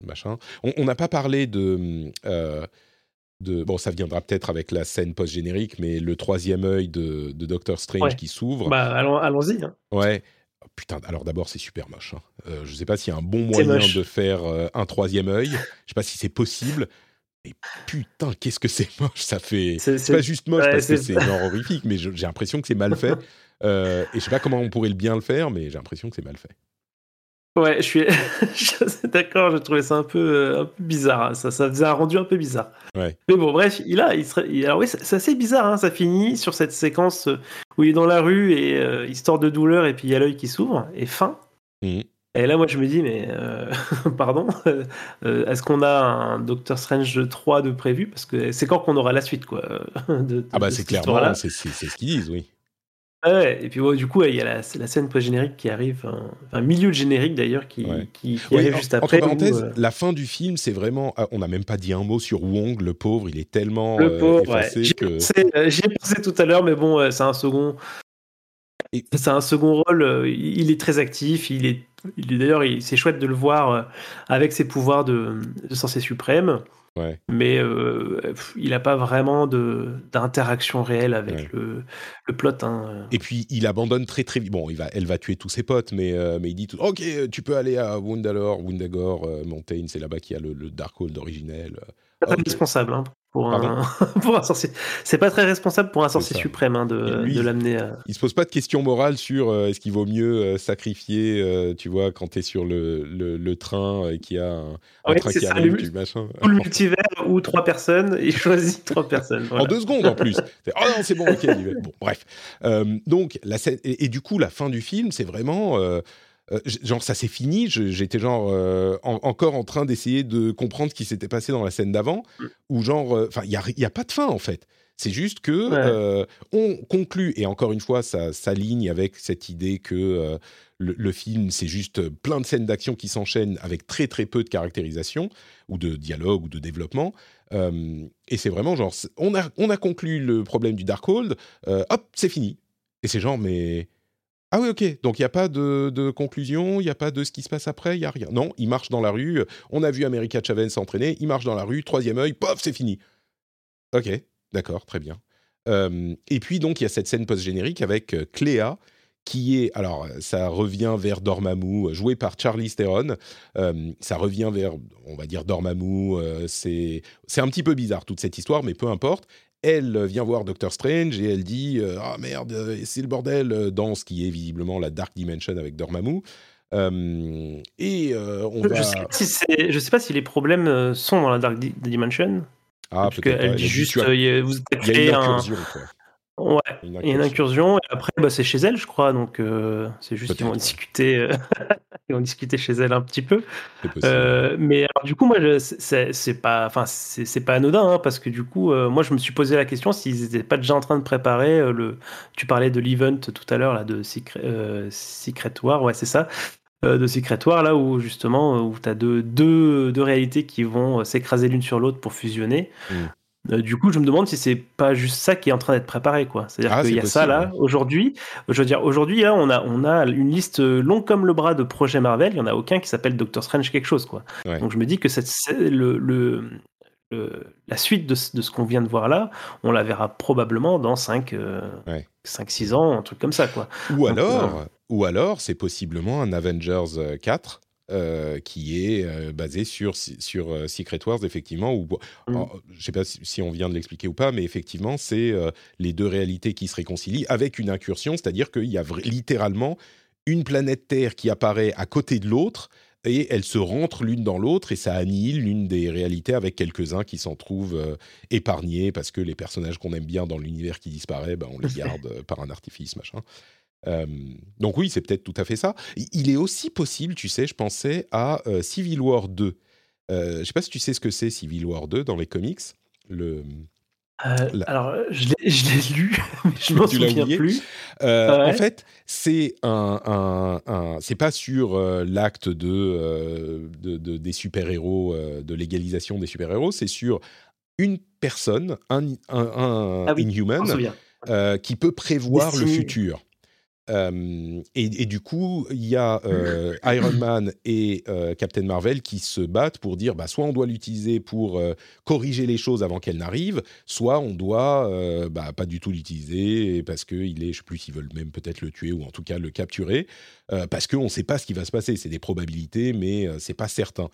machin. On n'a pas parlé de bon, ça viendra peut-être avec la scène post-générique, mais le troisième œil de, Doctor Strange qui s'ouvre. Bah, allons-y. Hein. Ouais. Oh, putain, alors d'abord, c'est super moche. Hein. Euh, je ne sais pas s'il y a un bon moyen de faire euh, un troisième œil. Je ne sais pas si c'est possible. Mais putain, qu'est-ce que c'est moche Ça fait. C'est pas juste moche parce que c'est horrifique, mais j'ai l'impression que c'est mal fait. Euh, et je sais pas comment on pourrait bien le faire, mais j'ai l'impression que c'est mal fait. Ouais, je suis, d'accord, j'ai trouvé ça un peu, euh, un peu bizarre. Hein. Ça, ça faisait un rendu un peu bizarre. Ouais. Mais bon, bref, il a, il serait, alors oui, c'est assez bizarre. Hein, ça finit sur cette séquence où il est dans la rue et euh, il sort de douleur et puis il y a l'œil qui s'ouvre et fin. Mmh. Et là, moi, je me dis, mais euh, pardon, est-ce qu'on a un Doctor Strange 3 de prévu? Parce que c'est quand qu'on aura la suite, quoi. De, ah bah c'est clairement, c'est ce qu'ils disent, oui et puis du coup, il y a la, la scène post-générique qui arrive, un, milieu de générique d'ailleurs qui, qui, arrive juste après. Entre parenthèses, euh, la fin du film, c'est vraiment. Ah, on n'a même pas dit un mot sur Wong, le pauvre, il est tellement le pauvre, effacé que. Euh, j'y ai pensé tout à l'heure, mais bon, euh, c'est un second. C'est un second rôle. Il est très actif. Il est, il est d'ailleurs, c'est chouette de le voir avec ses pouvoirs de, de suprême. Mais euh, il n'a pas vraiment d'interaction réelle avec le, le, plot. Hein. Et puis il abandonne très très vite. Bon, il va, elle va tuer tous ses potes, mais, euh, mais il dit tout, Ok, tu peux aller à Wundalore, Wundagore, euh, Mountain, c'est là-bas qu'il y a le, le Darkhold originel. Pas responsable hein, pour, un, pour un sorcier. C'est pas très responsable pour un sorcier suprême hein, de, de l'amener à. Il se pose pas de questions morales sur euh, est-ce qu'il vaut mieux euh, sacrifier, euh, tu vois, quand tu es sur le, le, train et qu'il y a un, train qui arrive, le, machin. Ou le multivers ou trois personnes, il choisit trois personnes. En deux secondes en plus. oh non, c'est bon, ok. bon, bref. donc, la scène, et, et, du coup, la fin du film, c'est vraiment euh, genre ça s'est fini, j'étais genre euh, encore en train d'essayer de comprendre ce qui s'était passé dans la scène d'avant, mm. ou genre, euh, enfin il n'y a, pas de fin en fait. C'est juste que on conclut et encore une fois ça s'aligne avec cette idée que le, film c'est juste plein de scènes d'action qui s'enchaînent avec très très peu de caractérisation ou de dialogue ou de développement. et c'est vraiment genre on a on a conclu le problème du Darkhold, hop c'est fini. Et c'est genre mais ah oui, ok. Donc il n'y a pas de, conclusion, il n'y a pas de ce qui se passe après, il n'y a rien. Non, il marche dans la rue. On a vu America Chavez s'entraîner, il marche dans la rue, troisième œil, pof, c'est fini. Ok, d'accord, très bien. Euh, et puis donc il y a cette scène post-générique avec euh, Cléa qui est, alors ça revient vers Dormammu, joué par Charlie Theron. Euh, ça revient vers, on va dire Dormammu. c'est un petit peu bizarre toute cette histoire, mais peu importe elle vient voir Doctor Strange et elle dit euh, ah merde euh, c'est le bordel euh, dans ce qui est visiblement la Dark Dimension avec Dormammu. Et on va... je sais, pas si je sais pas si les problèmes sont dans la Dark Dimension ah peut-être elle dit juste vous avez un Ouais, il y a une incursion, et après, bah, c'est chez elle, je crois, donc euh, c'est juste qu'ils vont discuter, euh, vont discuter chez elle un petit peu. Euh, mais alors, du coup, moi, c'est pas, enfin, c'est pas anodin, hein, parce que du coup, moi, je me suis posé la question s'ils n'étaient pas déjà en train de préparer le. Tu parlais de l'event tout à l'heure, là, de Secret, Secret War, ouais, c'est ça de Secret War, là où justement où tu as deux, deux, deux, réalités qui vont s'écraser l'une sur l'autre pour fusionner. Mm. Euh, du coup, je me demande si c'est pas juste ça qui est en train d'être préparé, quoi. C'est-à-dire ah, qu'il y a ça là aujourd'hui. Je veux dire, aujourd'hui, là, on a, on a une liste longue comme le bras de projets Marvel. Il y en a aucun qui s'appelle Doctor Strange quelque chose, quoi. Donc je me dis que cette, le, le, la suite de, de ce qu'on vient de voir là, on la verra probablement dans 5 5 6 ans, un truc comme ça, quoi. Ou alors, ou alors, c'est possiblement un Avengers 4 euh, qui est euh, basé sur, sur euh, Secret Wars, effectivement. Où, mm. je ne sais pas si, on vient de l'expliquer ou pas, mais effectivement, c'est les deux réalités qui se réconcilient avec une incursion, c'est-à-dire qu'il y a littéralement une planète Terre qui apparaît à côté de l'autre et elles se rentrent l'une dans l'autre et ça annihile l'une des réalités avec quelques-uns qui s'en trouvent épargnés parce que les personnages qu'on aime bien dans l'univers qui disparaît, ben, on les garde par un artifice, machin. Euh, donc oui, c'est peut-être tout à fait ça. Il est aussi possible, tu sais, je pensais à euh, Civil War 2. Euh, je ne sais pas si tu sais ce que c'est Civil War 2 dans les comics. Le, Alors, je l'ai lu, mais je m'en souviens plus. En fait, c'est un, un, c'est pas sur l'acte de, de, des super héros, de l'égalisation des super héros. C'est sur une personne, un, un, ah inhuman, qui peut prévoir le futur et, du coup, il y a euh, Iron Man et euh, Captain Marvel qui se battent pour dire bah, soit on doit l'utiliser pour corriger les choses avant qu'elles n'arrivent, soit on doit bah, pas du tout l'utiliser parce qu'il est, je sais plus s'ils veulent même peut-être le tuer ou en tout cas le capturer, parce qu'on ne sait pas ce qui va se passer. C'est des probabilités, mais c'est pas certain.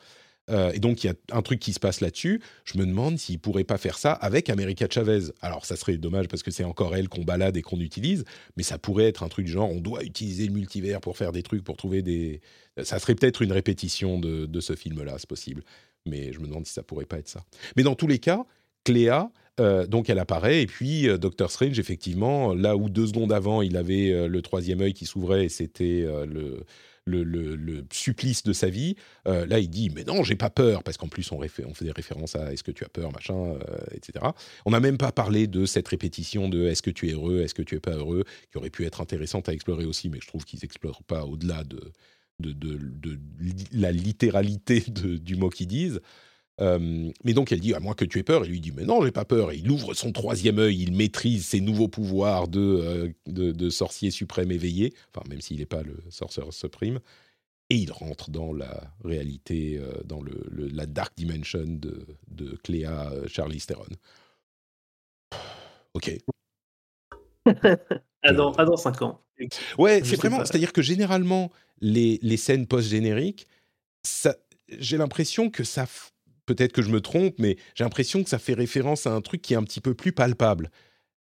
Euh, et donc, il y a un truc qui se passe là-dessus. Je me demande s'il pourrait pas faire ça avec America Chavez. Alors, ça serait dommage parce que c'est encore elle qu'on balade et qu'on utilise, mais ça pourrait être un truc du genre on doit utiliser le multivers pour faire des trucs, pour trouver des. Ça serait peut-être une répétition de, ce film-là, c'est possible. Mais je me demande si ça pourrait pas être ça. Mais dans tous les cas, Cléa, euh, donc elle apparaît, et puis euh, Doctor Strange, effectivement, là où deux secondes avant, il avait le troisième œil qui s'ouvrait, et c'était le, le, supplice de sa vie. Euh, là, il dit mais non, j'ai pas peur parce qu'en plus on, on, fait des références à est-ce que tu as peur, machin, euh, etc. On n'a même pas parlé de cette répétition de est-ce que tu es heureux, est-ce que tu es pas heureux, qui aurait pu être intéressante à explorer aussi, mais je trouve qu'ils explorent pas au-delà de, de, de, la littéralité du mot qu'ils disent. Euh, mais donc elle dit à moins que tu aies peur. Et lui dit mais non, j'ai pas peur. Et il ouvre son troisième œil, il maîtrise ses nouveaux pouvoirs de, euh, de, sorcier suprême éveillé, enfin même s'il n'est pas le sorcerer supreme. Et il rentre dans la réalité, euh, dans le, la dark dimension de, de Cléa Charlie Theron. Ok. à, dans, à dans 5 ans. Ouais, c'est vraiment. C'est-à-dire que généralement, les, les scènes post-génériques, j'ai l'impression que ça peut-être que je me trompe, mais j'ai l'impression que ça fait référence à un truc qui est un petit peu plus palpable.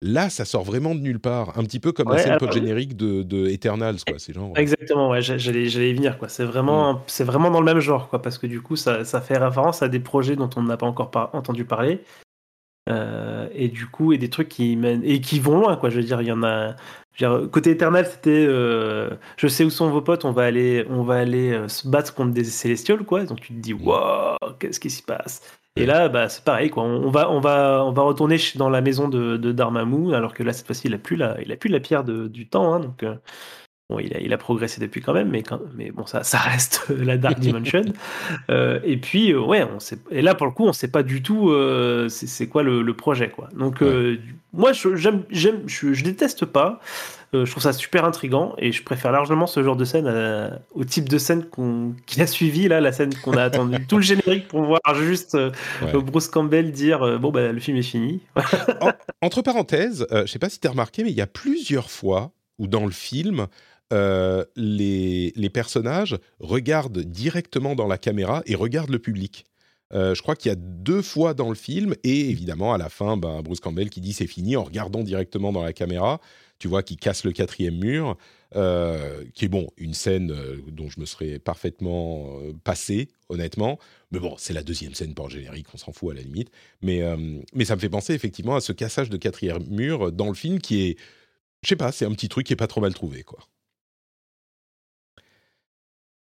Là, ça sort vraiment de nulle part, un petit peu comme la scène post-générique de, de, Eternals, quoi. C'est genre... Exactement, ouais, j'allais, y venir, quoi. C'est vraiment, mm. c'est vraiment dans le même genre, quoi, parce que du coup, ça, ça fait référence à des projets dont on n'a pas encore entendu parler, euh, et du coup, et des trucs qui mènent et qui vont loin, quoi. Je veux dire, il y en a. côté éternel, c'était, euh, je sais où sont vos potes, on va aller, on va aller euh, se battre contre des célestials, quoi. Donc tu te dis, waouh, qu'est-ce qui s'y passe? Et là, bah, c'est pareil, quoi. On, va, on va, on va retourner dans la maison de, de Darmamou, alors que là, cette fois-ci, il a plus la, il a plus la pierre de, du temps, hein, donc. Bon, il a, il a, progressé depuis quand même, mais, quand, mais bon, ça, ça reste la Dark Dimension. euh, et puis, euh, ouais, on sait, et là, pour le coup, on sait pas du tout euh, c'est quoi le, le, projet, quoi. Donc, euh, moi, j'aime, j'aime, je, je, déteste pas. je trouve ça super intrigant et je préfère largement ce genre de scène au type de scène qu'on, qui a suivi, là, la scène qu'on a attendu tout le générique pour voir juste Bruce Campbell dire bon, bah, le film est fini. entre parenthèses, je sais pas si tu as remarqué, mais il y a plusieurs fois où dans le film, euh, les, personnages regardent directement dans la caméra et regardent le public. Euh, je crois qu'il y a deux fois dans le film, et évidemment à la fin, ben, Bruce Campbell qui dit c'est fini en regardant directement dans la caméra, tu vois, qui casse le quatrième mur, euh, qui est bon, une scène dont je me serais parfaitement passé, honnêtement. Mais bon, c'est la deuxième scène par générique, on s'en fout à la limite. Mais, mais ça me fait penser effectivement à ce cassage de quatrième mur dans le film qui est, je sais pas, c'est un petit truc qui est pas trop mal trouvé, quoi.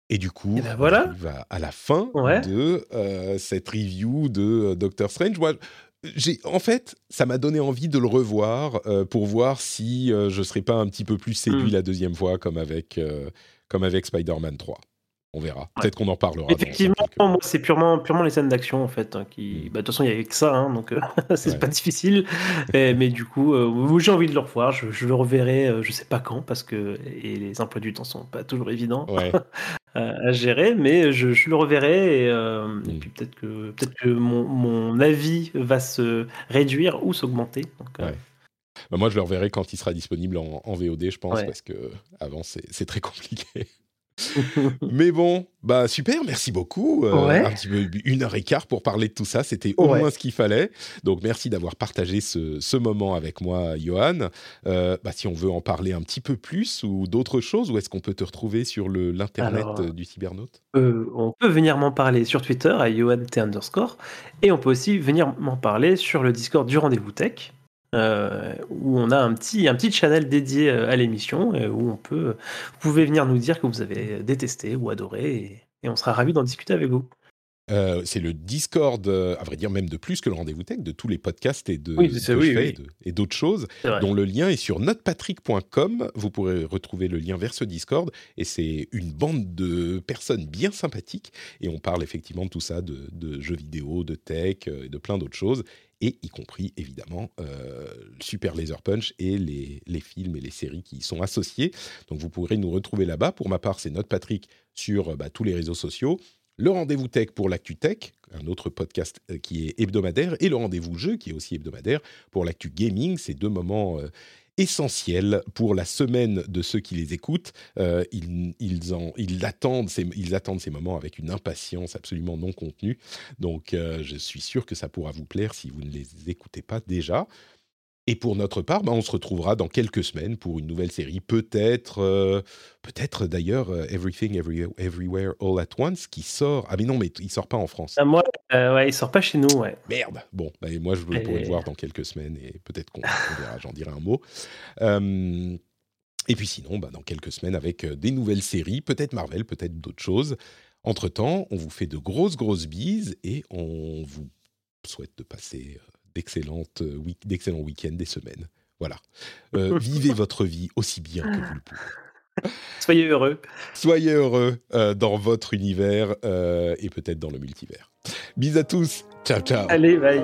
Et du coup, ben voilà. on va à la fin de euh, cette review de euh, Doctor Strange. Moi, j'ai, en fait, ça m'a donné envie de le revoir euh, pour voir si je ne serais pas un petit peu plus séduit mmh. la deuxième fois, comme avec, comme avec Spider-Man 3 on verra. Peut-être qu'on en parlera. Effectivement, moi, c'est purement, purement les scènes d'action, en fait. Hein, qui... Mm. Bah, de toute façon, il n'y avait que ça, hein, donc euh, c'est pas difficile. mais du coup, euh, j'ai envie de le revoir. Je, le reverrai, euh, je sais pas quand, parce que et les emplois du temps sont pas toujours évidents à, gérer, mais je, le reverrai. Et, mm. puis peut-être que, peut que mon, avis va se réduire ou s'augmenter. Bah, moi, je le reverrai quand il sera disponible en, en VOD, je pense, parce que avant, c'est très compliqué. Mais bon, bah super, merci beaucoup. Euh, un petit peu une heure et quart pour parler de tout ça, c'était au moins ce qu'il fallait. Donc merci d'avoir partagé ce, moment avec moi, Johan. Euh, bah, si on veut en parler un petit peu plus ou d'autres choses, où est-ce qu'on peut te retrouver sur l'internet du cybernaute? euh, On peut venir m'en parler sur Twitter à Johan underscore et on peut aussi venir m'en parler sur le Discord du rendez-vous tech. Où on a un petit, un petit channel dédié euh, à l'émission, euh, où on peut, vous pouvez venir nous dire que vous avez détesté ou adoré, et, on sera ravis d'en discuter avec vous. C'est le Discord, à vrai dire même de plus que le rendez-vous tech, de tous les podcasts et de, et d'autres choses, dont le lien est sur notrepatrick.com. Vous pourrez retrouver le lien vers ce Discord et c'est une bande de personnes bien sympathiques et on parle effectivement de tout ça, de, de jeux vidéo, de tech et de plein d'autres choses et y compris évidemment euh, Super Laser Punch et les, les, films et les séries qui y sont associés. Donc vous pourrez nous retrouver là-bas. Pour ma part, c'est Note Patrick sur euh, bah, tous les réseaux sociaux. Le rendez-vous tech pour l'actu tech, un autre podcast euh, qui est hebdomadaire, et le rendez-vous jeu qui est aussi hebdomadaire pour l'actu gaming. Ces deux moments essentiel pour la semaine de ceux qui les écoutent. Euh, ils, ils, en, ils, attendent ces, moments avec une impatience absolument non contenue. Donc, euh, je suis sûr que ça pourra vous plaire si vous ne les écoutez pas déjà. Et pour notre part, bah, on se retrouvera dans quelques semaines pour une nouvelle série, peut-être, euh, peut-être d'ailleurs euh, Everything Everywhere All at Once qui sort. Ah mais non, mais il sort pas en France. Ah, moi, euh, ouais, il sort pas chez nous, ouais. Merde. Bon, bah, moi je pourrais le voir dans quelques semaines et peut-être qu'on verra. J'en dirai un mot. et puis sinon, bah, dans quelques semaines avec des nouvelles séries, peut-être Marvel, peut-être d'autres choses. Entre temps, on vous fait de grosses grosses bises et on vous souhaite de passer euh, d'excellents week-ends, des semaines. Voilà. Euh, vivez votre vie aussi bien que vous le pouvez. Soyez heureux. Soyez heureux euh, dans votre univers et peut-être dans le multivers. Bis à tous. Ciao, ciao. Allez, bye.